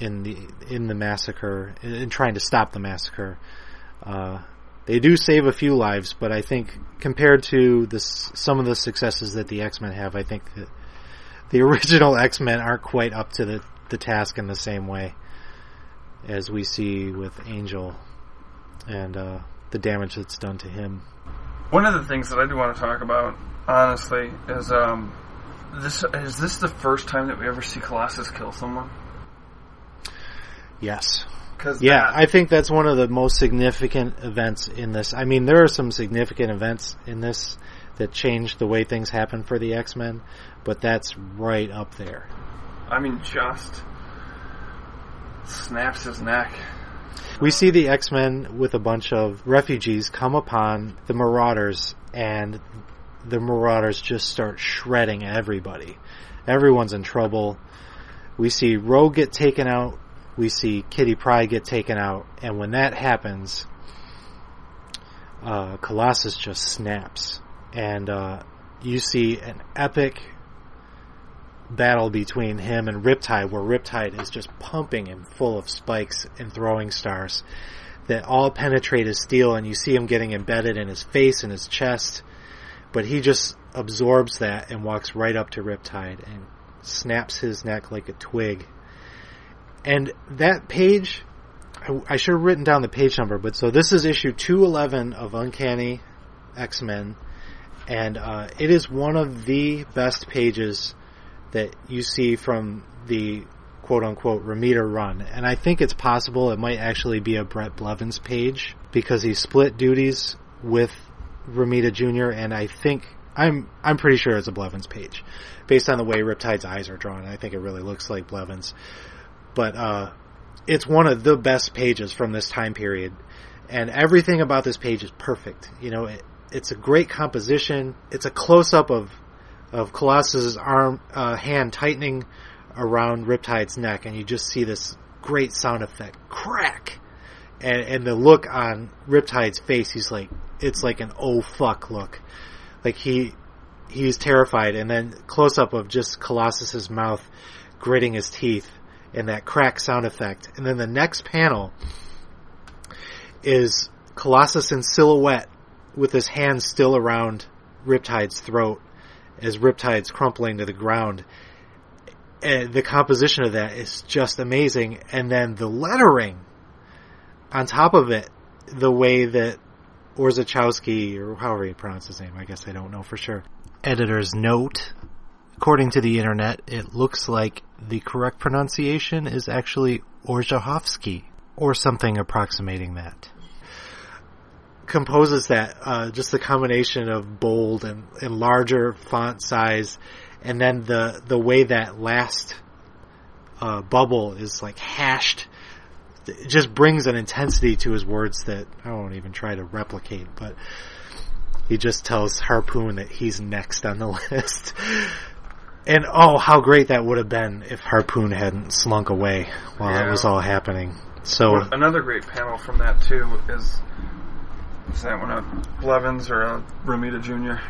S1: in the in the massacre, in, in trying to stop the massacre. Uh, they do save a few lives, but I think compared to this, some of the successes that the X Men have, I think that the original X Men aren't quite up to the the task in the same way as we see with Angel and uh, the damage that's done to him.
S3: One of the things that I do want to talk about, honestly, is um, this is this the first time that we ever see Colossus kill someone?
S1: Yes.
S3: Cause
S1: Yeah,
S3: that-
S1: I think that's one of the most significant events in this. I mean, there are some significant events in this that change the way things happen for the X-Men, but that's right up there.
S3: I mean, just snaps his neck.
S1: We see the X-Men with a bunch of refugees come upon the Marauders and the Marauders just start shredding everybody. Everyone's in trouble. We see Rogue get taken out. We see Kitty Pryde get taken out. And when that happens, uh, Colossus just snaps. And, uh, you see an epic battle between him and Riptide where Riptide is just pumping him full of spikes and throwing stars that all penetrate his steel and you see him getting embedded in his face and his chest. But he just absorbs that and walks right up to Riptide and snaps his neck like a twig. And that page, I, I should have written down the page number, but so this is issue 211 of Uncanny X-Men and uh, it is one of the best pages that you see from the quote unquote Romita run. And I think it's possible it might actually be a Bret Blevins page because he split duties with Romita Jr. and I think I'm I'm pretty sure it's a Blevins page. Based on the way Riptide's eyes are drawn, I think it really looks like Blevins. But uh it's one of the best pages from this time period. And everything about this page is perfect. You know, it, it's a great composition. It's a close up of of Colossus's arm uh, hand tightening around Riptide's neck, and you just see this great sound effect, crack, and and the look on Riptide's face. He's like, it's like an oh fuck look, like he he's terrified, and then close up of just Colossus's mouth gritting his teeth, and that crack sound effect, and then the next panel is Colossus in silhouette with his hands still around Riptide's throat as Riptide's crumpling to the ground. And the composition of that is just amazing. And then the lettering on top of it, the way that Orzechowski, or however you pronounce his name, I guess I don't know for sure. Editor's note. According to the internet, it looks like the correct pronunciation is actually Orzechowski, or something approximating that composes that uh, just the combination of bold and, and larger font size, and then the the way that last uh, bubble is like hashed. It just brings an intensity to his words that I won't even try to replicate. But he just tells Harpoon that he's next on the list. And oh, how great that would have been if Harpoon hadn't slunk away while
S3: Yeah.
S1: it was all happening. So
S3: Well, another great panel from that too is is that one of Blevins or a Romita Jr.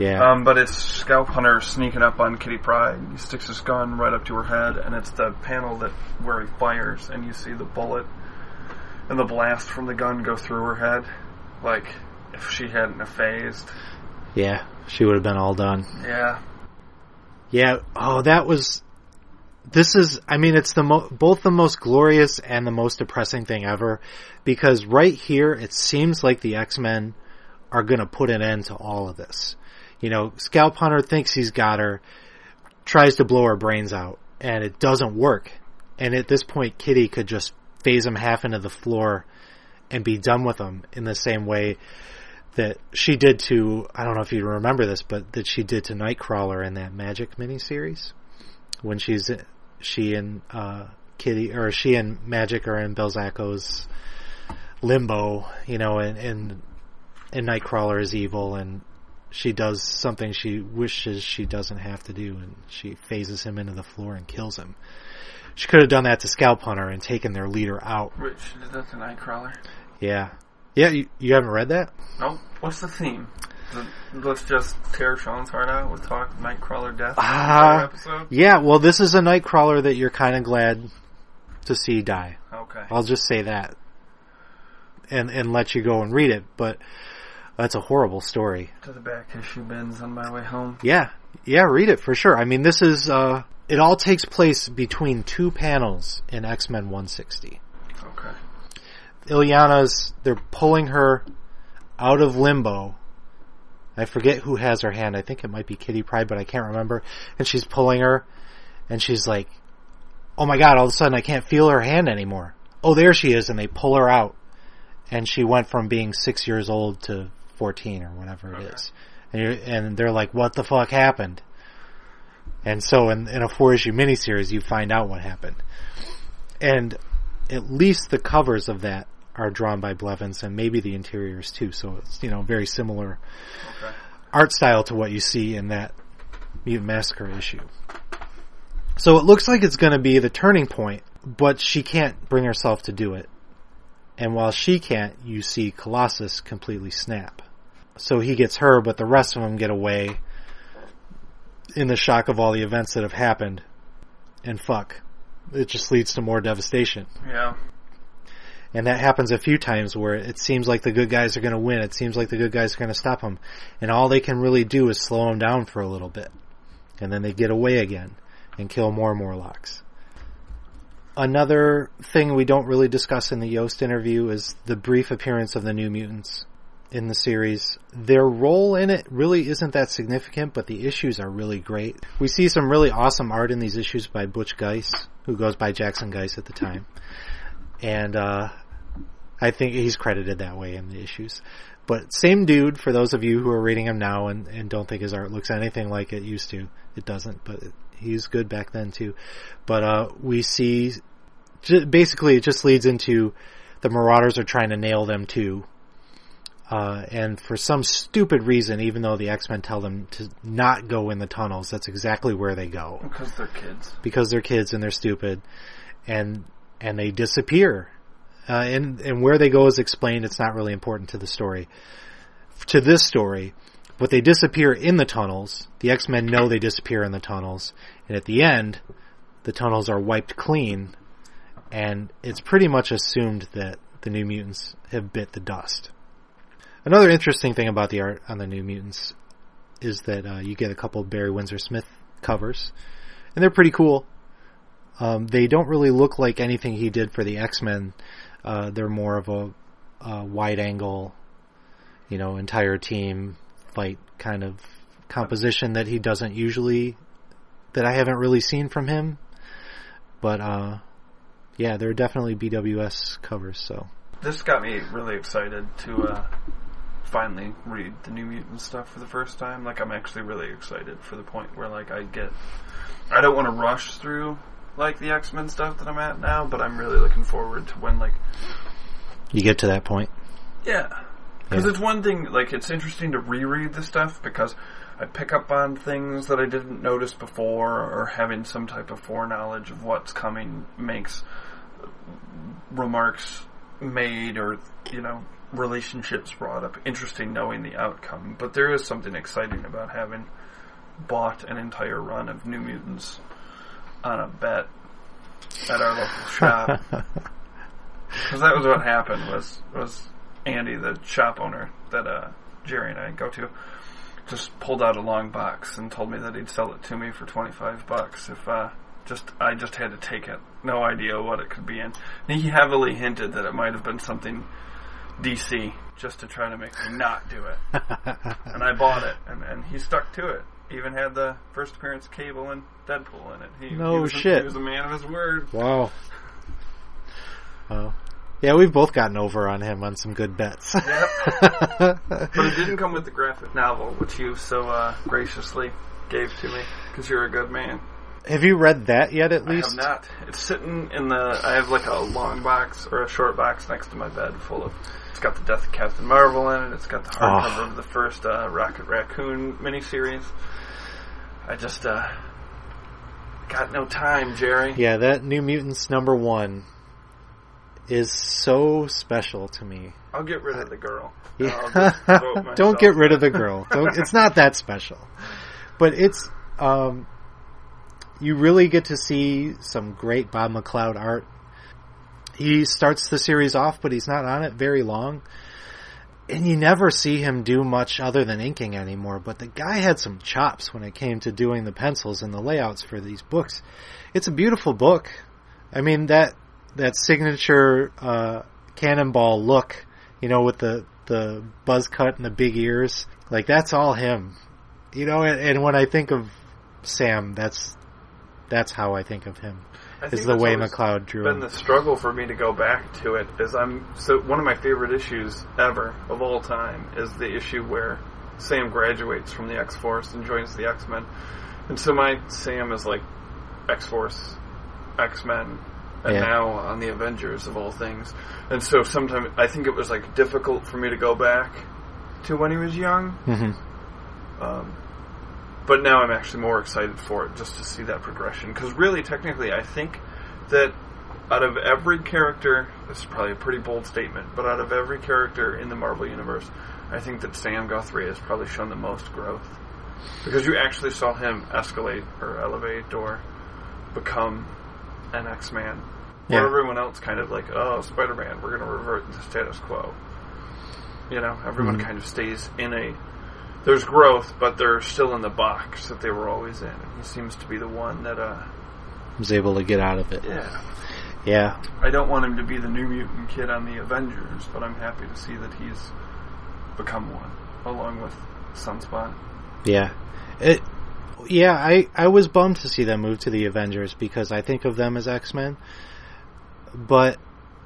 S1: yeah,
S3: Um, but it's Scalphunter sneaking up on Kitty Pryde. He sticks his gun right up to her head, and it's the panel that where he fires, and you see the bullet and the blast from the gun go through her head. Like if she hadn't have phased.
S1: yeah, she would have been all done.
S3: Yeah,
S1: Yeah. Oh, that was. This is. I mean, it's the mo- both the most glorious and the most depressing thing ever, because right here it seems like the X Men are going to put an end to all of this. You know, Scalphunter thinks he's got her, tries to blow her brains out, and it doesn't work. And at this point, Kitty could just phase him half into the floor and be done with him in the same way that she did to I don't know if you remember this, but that she did to Nightcrawler in that Magik miniseries when she's she and uh, Kitty or she and Magik are in Belasco's limbo, you know, and and and Nightcrawler is evil and she does something she wishes she doesn't have to do and she phases him into the floor and kills him. She could have done that to Scalphunter and taken their leader out.
S3: Rich did that to Nightcrawler.
S1: Yeah. Yeah, you, you haven't read that?
S3: Nope. What's the theme? The- Let's just tear Sean's heart out with talk Nightcrawler death.
S1: Ah.
S3: episode.
S1: Yeah, well, this is a Nightcrawler that you're kind of glad to see die.
S3: Okay.
S1: I'll just say that, and and let you go and read it. But that's a horrible story.
S3: To the back issue bins on my way home.
S1: Yeah, yeah, read it for sure. I mean, this is uh, it all takes place between two panels in X Men 160.
S3: Okay.
S1: Illyana's they're pulling her out of limbo. I forget who has her hand. I think it might be Kitty Pryde, but I can't remember. And she's pulling her, and she's like, "Oh my god!" All of a sudden, I can't feel her hand anymore. Oh, there she is, and they pull her out, and she went from being six years old to fourteen or whatever it is. And, you're, and they're like, "What the fuck happened?" And so, in, in a four issue miniseries, you find out what happened. And at least the covers of that are drawn by Blevins and maybe the interiors too. So it's, you know, very similar
S3: Okay.
S1: art style to what you see in that Mutant Massacre issue. So it looks like it's going to be the turning point, but she can't bring herself to do it. And while she can't, you see Colossus completely snap. So he gets her, but the rest of them get away in the shock of all the events that have happened. And fuck. It just leads to more devastation.
S3: Yeah.
S1: And that happens a few times where it seems like the good guys are going to win. It seems like the good guys are going to stop them. And all they can really do is slow them down for a little bit. And then they get away again and kill more Morlocks. Another thing we don't really discuss in the Yost interview is the brief appearance of the New Mutants in the series. Their role in it really isn't that significant, but the issues are really great. We see some really awesome art in these issues by Butch Guice, who goes by Jackson Guice at the time. And, uh, I think he's credited that way in the issues. But same dude for those of you who are reading him now and, and don't think his art looks anything like it used to. It doesn't, but he's good back then too. But, uh, we see, basically it just leads into the Marauders are trying to nail them too. Uh, and for some stupid reason, even though the X-Men tell them to not go in the tunnels, that's exactly where they go.
S3: Because they're kids.
S1: Because they're kids and they're stupid. And, and they disappear. Uh, and, and where they go is explained. It's not really important to the story. To this story, but they disappear in the tunnels. The X-Men know they disappear in the tunnels. And at the end, the tunnels are wiped clean. And it's pretty much assumed that the New Mutants have bit the dust. Another interesting thing about the art on the New Mutants is that uh, you get a couple of Barry Windsor Smith covers, and they're pretty cool. Um, they don't really look like anything he did for the X Men. Uh, they're more of a, a wide angle, you know, entire team fight kind of composition that he doesn't usually, that I haven't really seen from him. But uh, yeah, they're definitely BWS covers. So
S3: this got me really excited to uh, finally read the New Mutant stuff for the first time. Like I'm actually really excited for the point where like I get, I don't want to rush through like the X Men stuff that I'm at now, but I'm really looking forward to when like
S1: you get to that point.
S3: Yeah, because
S1: Yeah.
S3: it's one thing like it's interesting to reread the stuff because I pick up on things that I didn't notice before, or having some type of foreknowledge of what's coming makes remarks made or you know relationships brought up interesting knowing the outcome. But there is something exciting about having bought an entire run of New Mutants on a bet at our local shop. Because that was what happened was was Andy, the shop owner that uh, Jerry and I go to, just pulled out a long box and told me that he'd sell it to me for twenty five bucks if uh, just I just had to take it. No idea what it could be in. And he heavily hinted that it might have been something DC just to try to make me not do it. and I bought it, and, and he stuck to it. Even had the first appearance Cable and Deadpool in it. He,
S1: No
S3: he was
S1: shit.
S3: A, he was a man of his word.
S1: Wow. Oh. Yeah, we've both gotten over on him on some good bets.
S3: But it didn't come with the graphic novel, which you so uh, graciously gave to me because you're a good man.
S1: have you read that yet at
S3: I
S1: least?
S3: have not. It's sitting in the. I have like a long box or a short box next to my bed, full of. It's got the Death of Captain Marvel in it. It's got the hardcover
S1: Oh.
S3: of the first uh, Rocket Raccoon miniseries. I just uh, got no time, Jerry.
S1: Yeah, that New Mutants number one is so special to me.
S3: I'll get rid of the girl.
S1: Yeah.
S3: I'll just devote myself.
S1: Don't get rid of the girl. Don't, it's not that special. But it's, um, you really get to see some great Bob McLeod art. He starts the series off, but he's not on it very long. And you never see him do much other than inking anymore, but the guy had some chops when it came to doing the pencils and the layouts for these books. It's a beautiful book. I mean, that, that signature, uh, cannonball look, you know, with the, the buzz cut and the big ears, like that's all him. You know, and, and when I think of Sam, that's, that's how I think of him. Is the way McLeod drew
S3: been
S1: him.
S3: the struggle for me to go back to it is I'm so one of my favorite issues ever of all time is the issue where Sam graduates from the X Force and joins the X Men, and so my Sam is like X Force, X Men, and
S1: Yeah.
S3: now on the Avengers of all things, and so sometimes I think it was like difficult for me to go back to when he was young.
S1: hmm
S3: Um, but now I'm actually more excited for it just to see that progression. Because really, technically, I think that out of every character, this is probably a pretty bold statement, but out of every character in the Marvel Universe, I think that Sam Guthrie has probably shown the most growth. Because you actually saw him escalate or elevate or become an X-Man. Where everyone else kind of like, oh, Spider-Man, we're going to revert to status quo. You know, everyone
S1: Mhm.
S3: kind of stays in a there's growth, but they're still in the box that they were always in. And he seems to be the one that, uh,
S1: Was able to get out of it.
S3: yeah.
S1: Yeah.
S3: I don't want him to be the New Mutant kid on the Avengers, but I'm happy to see that he's become one, along with Sunspot.
S1: Yeah. It, yeah, I, I was bummed to see them move to the Avengers because I think of them as X-Men. But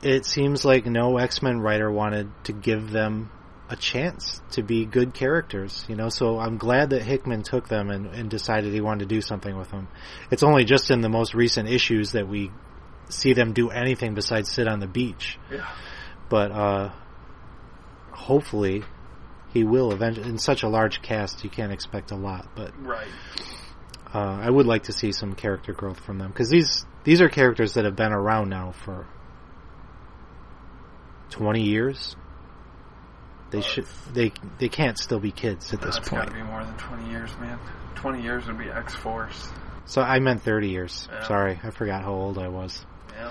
S1: it seems like no X-Men writer wanted to give them a chance to be good characters, you know, so I'm glad that Hickman took them and, and decided he wanted to do something with them. It's only just in the most recent issues that we see them do anything besides sit on the beach.
S3: Yeah.
S1: But, uh, hopefully he will eventually. In such a large cast, you can't expect a lot, but
S3: Right.
S1: uh, I would like to see some character growth from them because these these are characters that have been around now for twenty years. They should they they can't still be kids at this
S3: That's
S1: point.
S3: gotta be more than 20 years, man. 20 years would be X-Force.
S1: So I meant thirty years.
S3: Yeah.
S1: Sorry, I forgot how old I was.
S3: Yeah.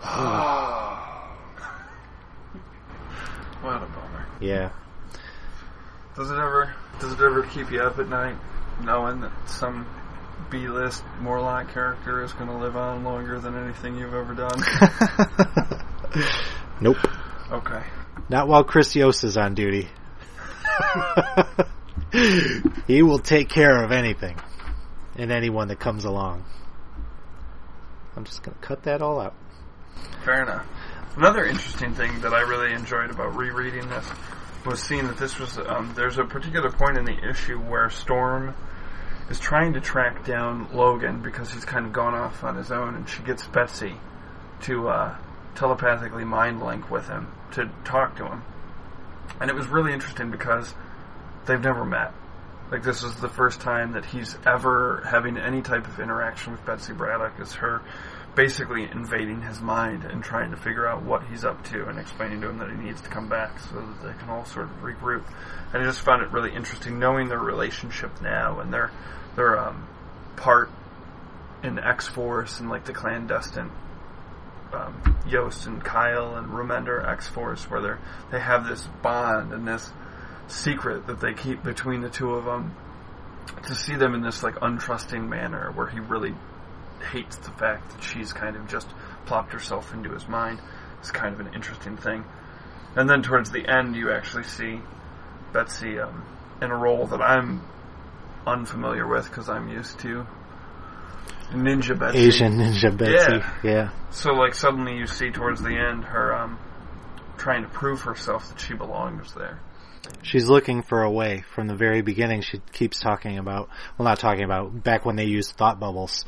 S3: what a bummer.
S1: Yeah,
S3: Does it ever does it ever keep you up at night knowing that some B list Morlock character is gonna live on longer than anything you've ever done?
S1: nope.
S3: okay.
S1: Not while Chris Yost is on duty. he will take care of anything and anyone that comes along. I'm just gonna cut that all out.
S3: Fair enough. Another interesting thing that I really enjoyed about rereading this was seeing that this was um, there's a particular point in the issue where Storm is trying to track down Logan because he's kind of gone off on his own, and she gets Betsy to uh, telepathically mind link with him to talk to him. And it was really interesting because they've never met. Like this is the first time that he's ever having any type of interaction with Betsy Braddock. Is her basically invading his mind and trying to figure out what he's up to and explaining to him that he needs to come back so that they can all sort of regroup. And I just found it really interesting knowing their relationship now and their their um, part in X Force and like the clandestine um, Yost and Kyle and Remender X Force where they they have this bond and this secret that they keep between the two of them. To see them in this like untrusting manner where he really hates the fact that she's kind of just plopped herself into his mind is kind of an interesting thing. And then towards the end, you actually see Betsy um, in a role that I'm unfamiliar with because I'm used to Ninja Betsy.
S1: Asian Ninja Betsy.
S3: Yeah.
S1: yeah.
S3: So like suddenly you see towards the end her um, trying to prove herself that she belongs there.
S1: She's looking for a way. From the very beginning, she keeps talking about, well, not talking about, back when they used thought bubbles.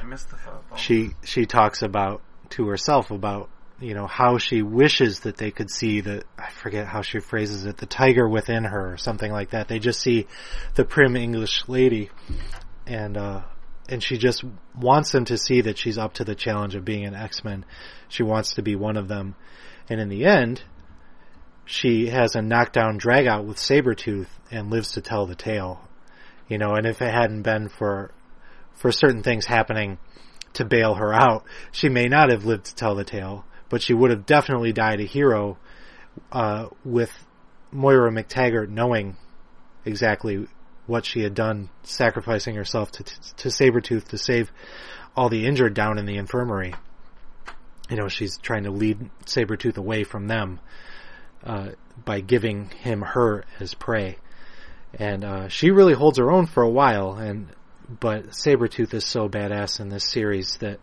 S3: I missed the thought. bubble.
S1: She, she talks about, to herself about, you know, how she wishes that they could see the, I forget how she phrases it, the tiger within her or something like that. They just see the prim English lady and, uh, and she just wants them to see that she's up to the challenge of being an X-Men. She wants to be one of them. And in the end, she has a knockdown drag out with Sabretooth and lives to tell the tale. You know, and if it hadn't been for, for certain things happening to bail her out, she may not have lived to tell the tale, but she would have definitely died a hero, uh, with Moira McTaggart knowing exactly what she had done, sacrificing herself to, to Sabretooth to save all the injured down in the infirmary. You know, she's trying to lead Sabretooth away from them uh, by giving him her as prey. And uh, she really holds her own for a while, and but Sabretooth is so badass in this series that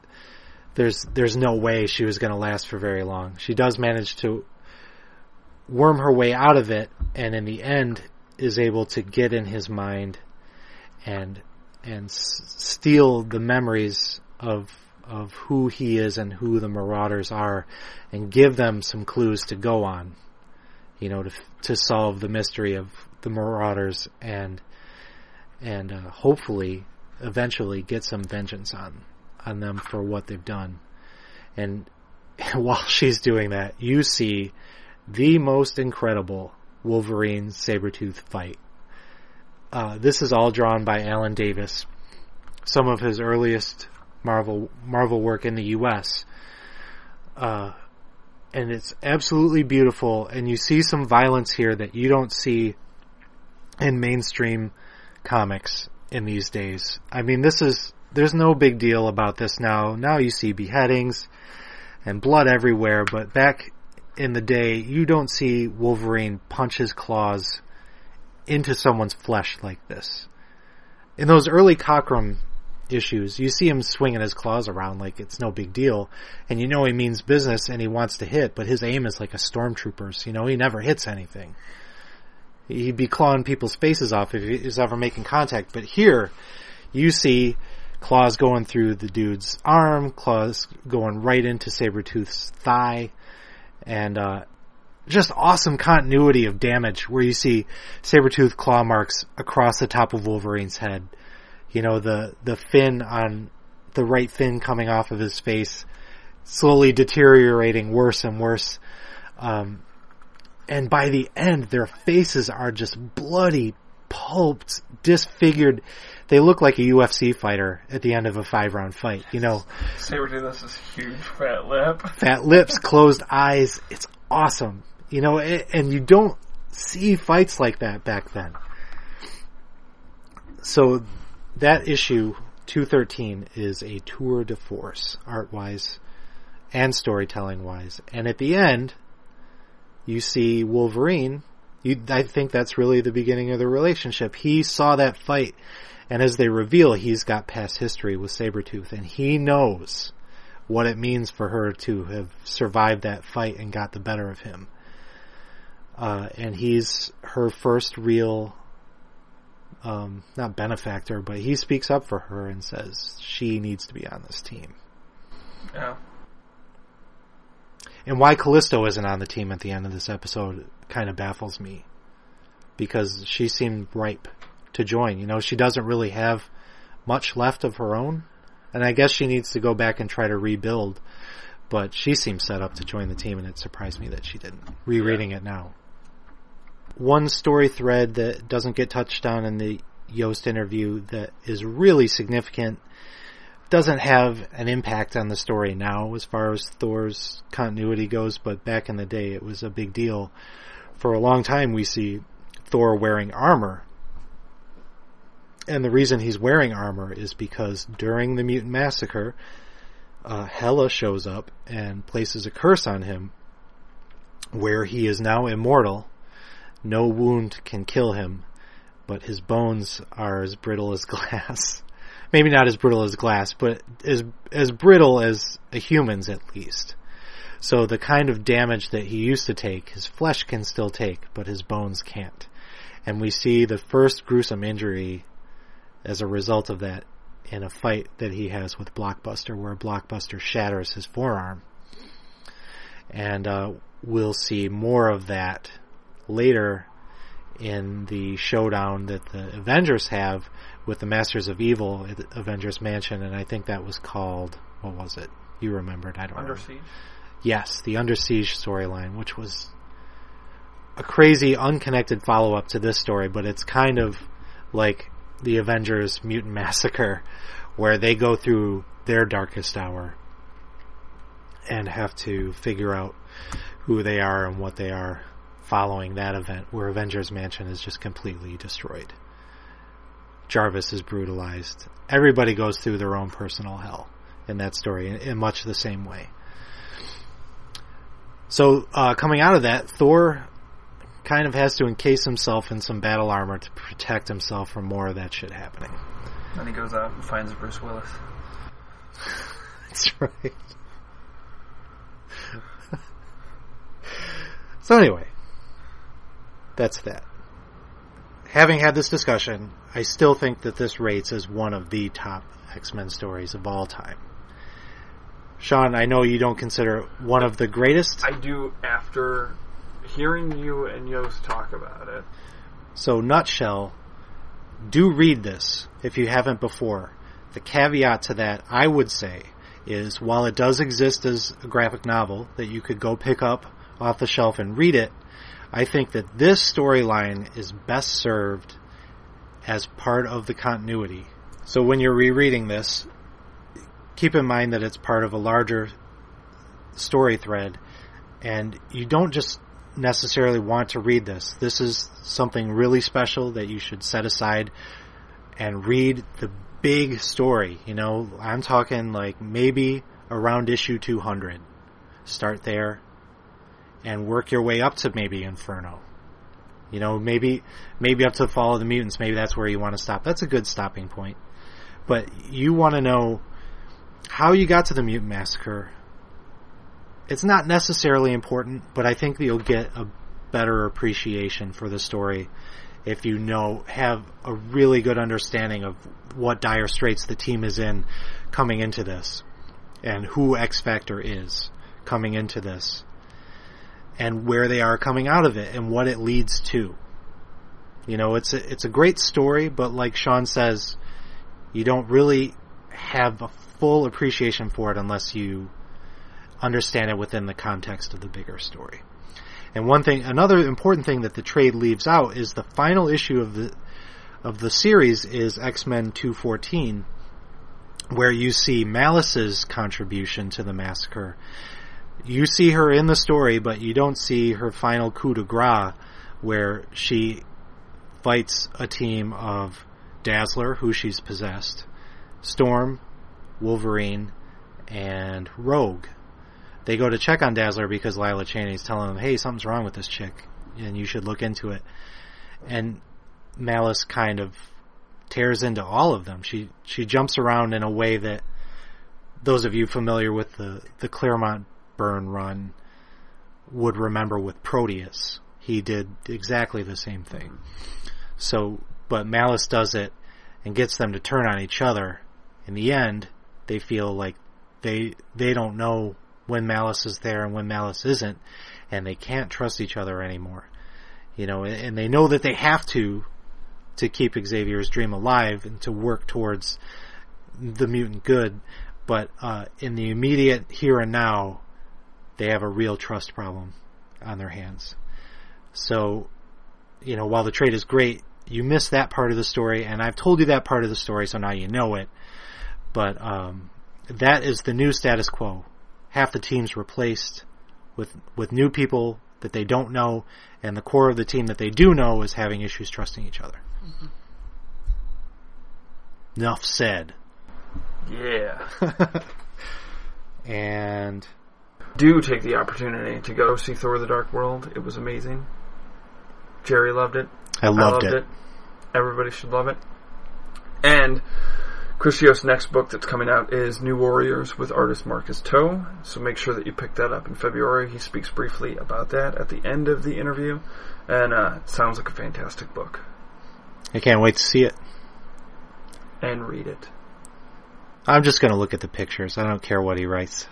S1: there's there's no way she was going to last for very long. She does manage to worm her way out of it, and in the end is able to get in his mind and and s- steal the memories of of who he is and who the Marauders are, and give them some clues to go on you know, to to solve the mystery of the Marauders and and uh, hopefully eventually get some vengeance on on them for what they've done. And while she's doing that, you see the most incredible Wolverine Sabretooth fight. Uh, this is all drawn by Alan Davis. Some of his earliest Marvel Marvel work in the U.S. Uh, and it's absolutely beautiful and you see some violence here that you don't see in mainstream comics in these days. I mean, this is, there's no big deal about this now. Now you see beheadings and blood everywhere, but back in the day, you don't see Wolverine punch his claws into someone's flesh like this. In those early Cockrum issues, you see him swinging his claws around like it's no big deal, and you know he means business and he wants to hit, but his aim is like a stormtrooper's. You know, he never hits anything. He'd be clawing people's faces off if he was ever making contact. But here, you see claws going through the dude's arm, claws going right into Sabretooth's thigh, and uh, just awesome continuity of damage where you see saber-tooth claw marks across the top of Wolverine's head. You know, the, the fin on the right fin coming off of his face slowly deteriorating worse and worse. Um, and by the end, their faces are just bloody, pulped, disfigured. They look like a UFC fighter at the end of a five round fight, you know.
S3: Sabretooth has this huge fat lip.
S1: Fat lips, closed eyes. It's awesome. You know, and you don't see fights like that back then. So that issue 213 is a tour de force, art wise and storytelling wise. And at the end, you see Wolverine. You, I think that's really the beginning of the relationship. He saw that fight, and as they reveal, he's got past history with Sabretooth, and he knows what it means for her to have survived that fight and got the better of him. Uh, and he's her first real, um, not benefactor, but he speaks up for her and says she needs to be on this team.
S3: Yeah.
S1: And why Callisto isn't on the team at the end of this episode kind of baffles me. Because she seemed ripe to join. You know, she doesn't really have much left of her own. And I guess she needs to go back and try to rebuild. But she seems set up to join the team and it surprised me that she didn't. Rereading yeah. it now. One story thread that doesn't get touched on in the Yost interview that is really significant doesn't have an impact on the story now as far as Thor's continuity goes, but back in the day it was a big deal. For a long time we see Thor wearing armor. And the reason he's wearing armor is because during the mutant massacre, uh, Hela shows up and places a curse on him where he is now immortal. No wound can kill him, but his bones are as brittle as glass maybe not as brittle as glass, but as as brittle as a human's at least. So the kind of damage that he used to take, his flesh can still take, but his bones can't. And we see the first gruesome injury as a result of that in a fight that he has with Blockbuster, where Blockbuster shatters his forearm. And uh, we'll see more of that later in the showdown that the Avengers have with the Masters of Evil at Avengers Mansion, and I think that was called what was it? You remembered? I don't
S3: Under
S1: remember.
S3: Siege.
S1: Yes, the Under Siege storyline, which was a crazy, unconnected follow up to this story, but it's kind of like the Avengers Mutant Massacre, where they go through their darkest hour and have to figure out who they are and what they are following that event, where Avengers Mansion is just completely destroyed. Jarvis is brutalized. Everybody goes through their own personal hell in that story in, much the same way. So, uh, coming out of that, Thor kind of has to encase himself in some battle armor to protect himself from more of that shit happening.
S3: Then he goes out and finds Bruce Willis.
S1: That's right. so anyway, that's that having had this discussion, I still think that this rates as one of the top X-Men stories of all time. Sean, I know you don't consider it one of the greatest.
S3: I do after hearing you and Yost talk about it.
S1: So, nutshell, do read this if you haven't before. The caveat to that, I would say, is while it does exist as a graphic novel that you could go pick up off the shelf and read it, I think that this storyline is best served as part of the continuity. So when you're rereading this, keep in mind that it's part of a larger story thread and you don't just necessarily want to read this. This is something really special that you should set aside and read the big story. You know, I'm talking like maybe around issue 200. Start there and work your way up to maybe Inferno. You know, maybe maybe up to the Fall of the Mutants. Maybe that's where you want to stop. That's a good stopping point. But you want to know how you got to the Mutant Massacre. It's not necessarily important, but I think you'll get a better appreciation for the story if you know have a really good understanding of what dire straits the team is in coming into this and who X Factor is coming into this and where they are coming out of it and what it leads to. You know, it's a, it's a great story, but like Sean says, you don't really have a full appreciation for it unless you understand it within the context of the bigger story. And one thing, another important thing that the trade leaves out is the final issue of the of the series is X-Men 214, where you see Malice's contribution to the massacre. You see her in the story, but you don't see her final coup de grace, where she fights a team of Dazzler, who she's possessed, Storm, Wolverine, and Rogue. They go to check on Dazzler because Lila Cheney's telling them, hey, something's wrong with this chick, and you should look into it. And Malice kind of tears into all of them. She she jumps around in a way that those of you familiar with the the Claremont burn run would remember with Proteus. He did exactly the same thing. So, but Malice does it and gets them to turn on each other. In the end, they feel like they they don't know when Malice is there and when Malice isn't, and they can't trust each other anymore. You know, and they know that they have to to keep Xavier's dream alive and to work towards the mutant good, but uh, in the immediate here and now, they have a real trust problem on their hands. So, you know, while the trade is great, you miss that part of the story, and I've told you that part of the story, so now you know it. But um, that is the new status quo. Half the team's replaced with with new people that they don't know, and the core of the team that they do know is having issues trusting each other. Mm-hmm. Enough said.
S3: Yeah.
S1: and
S3: do take the opportunity to go see Thor: The Dark World. It was amazing. Jerry loved it.
S1: I loved, I loved it. it.
S3: Everybody should love it. And Yost's next book that's coming out is New Warriors with artist Marcus To. So make sure that you pick that up in February. He speaks briefly about that at the end of the interview, and uh, it sounds like a fantastic book.
S1: I can't wait to see it
S3: and read it.
S1: I'm just going to look at the pictures. I don't care what he writes.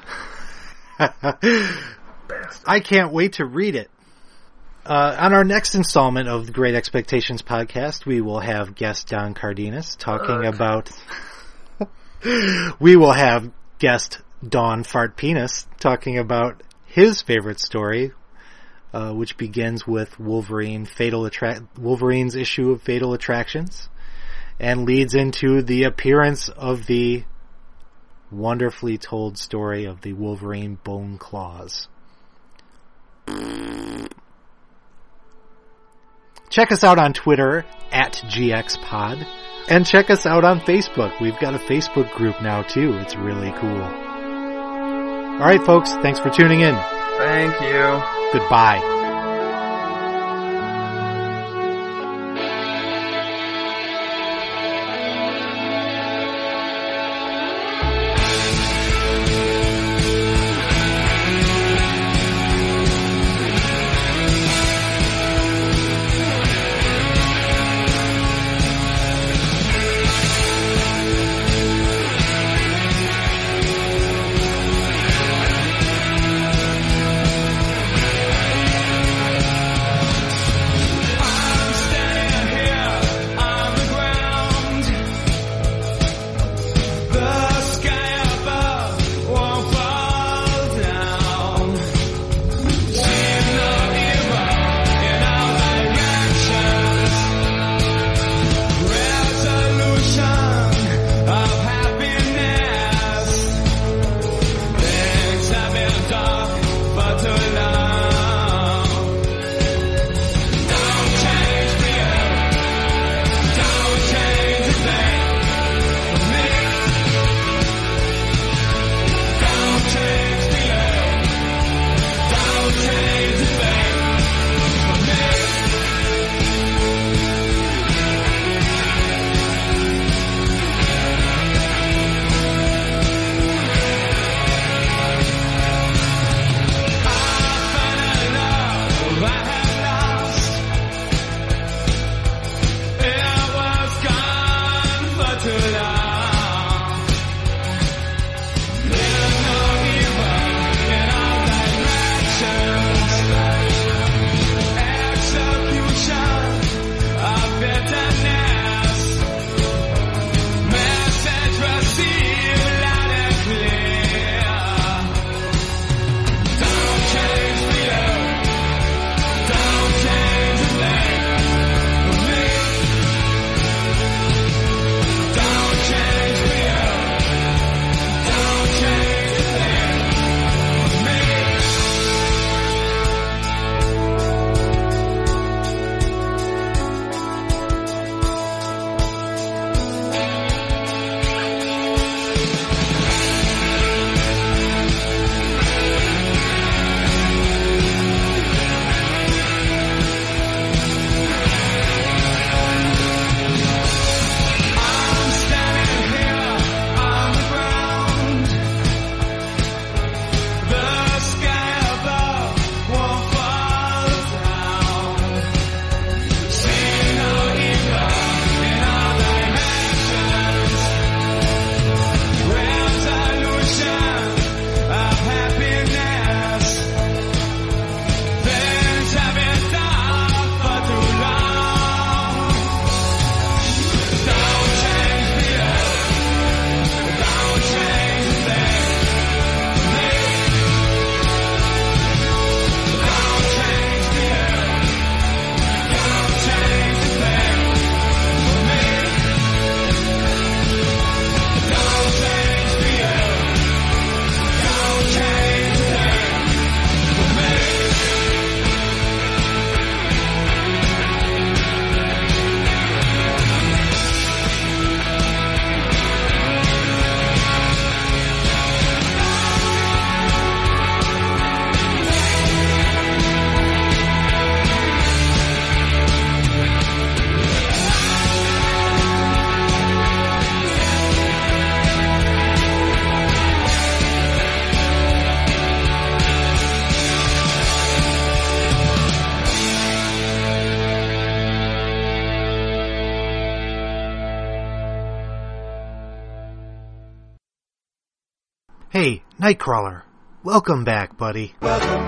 S1: I can't wait to read it. Uh, on our next installment of the Great Expectations podcast, we will have guest Don Cardenas talking about. we will have guest Don Fart Penis talking about his favorite story, uh, which begins with Wolverine Fatal Attract Wolverine's issue of Fatal Attractions, and leads into the appearance of the wonderfully told story of the Wolverine Bone Claws. Check us out on Twitter at GXPod. And check us out on Facebook. We've got a Facebook group now too. It's really cool. Alright folks, thanks for tuning in.
S3: Thank you.
S1: Goodbye. Nightcrawler, welcome back, buddy.
S5: Welcome.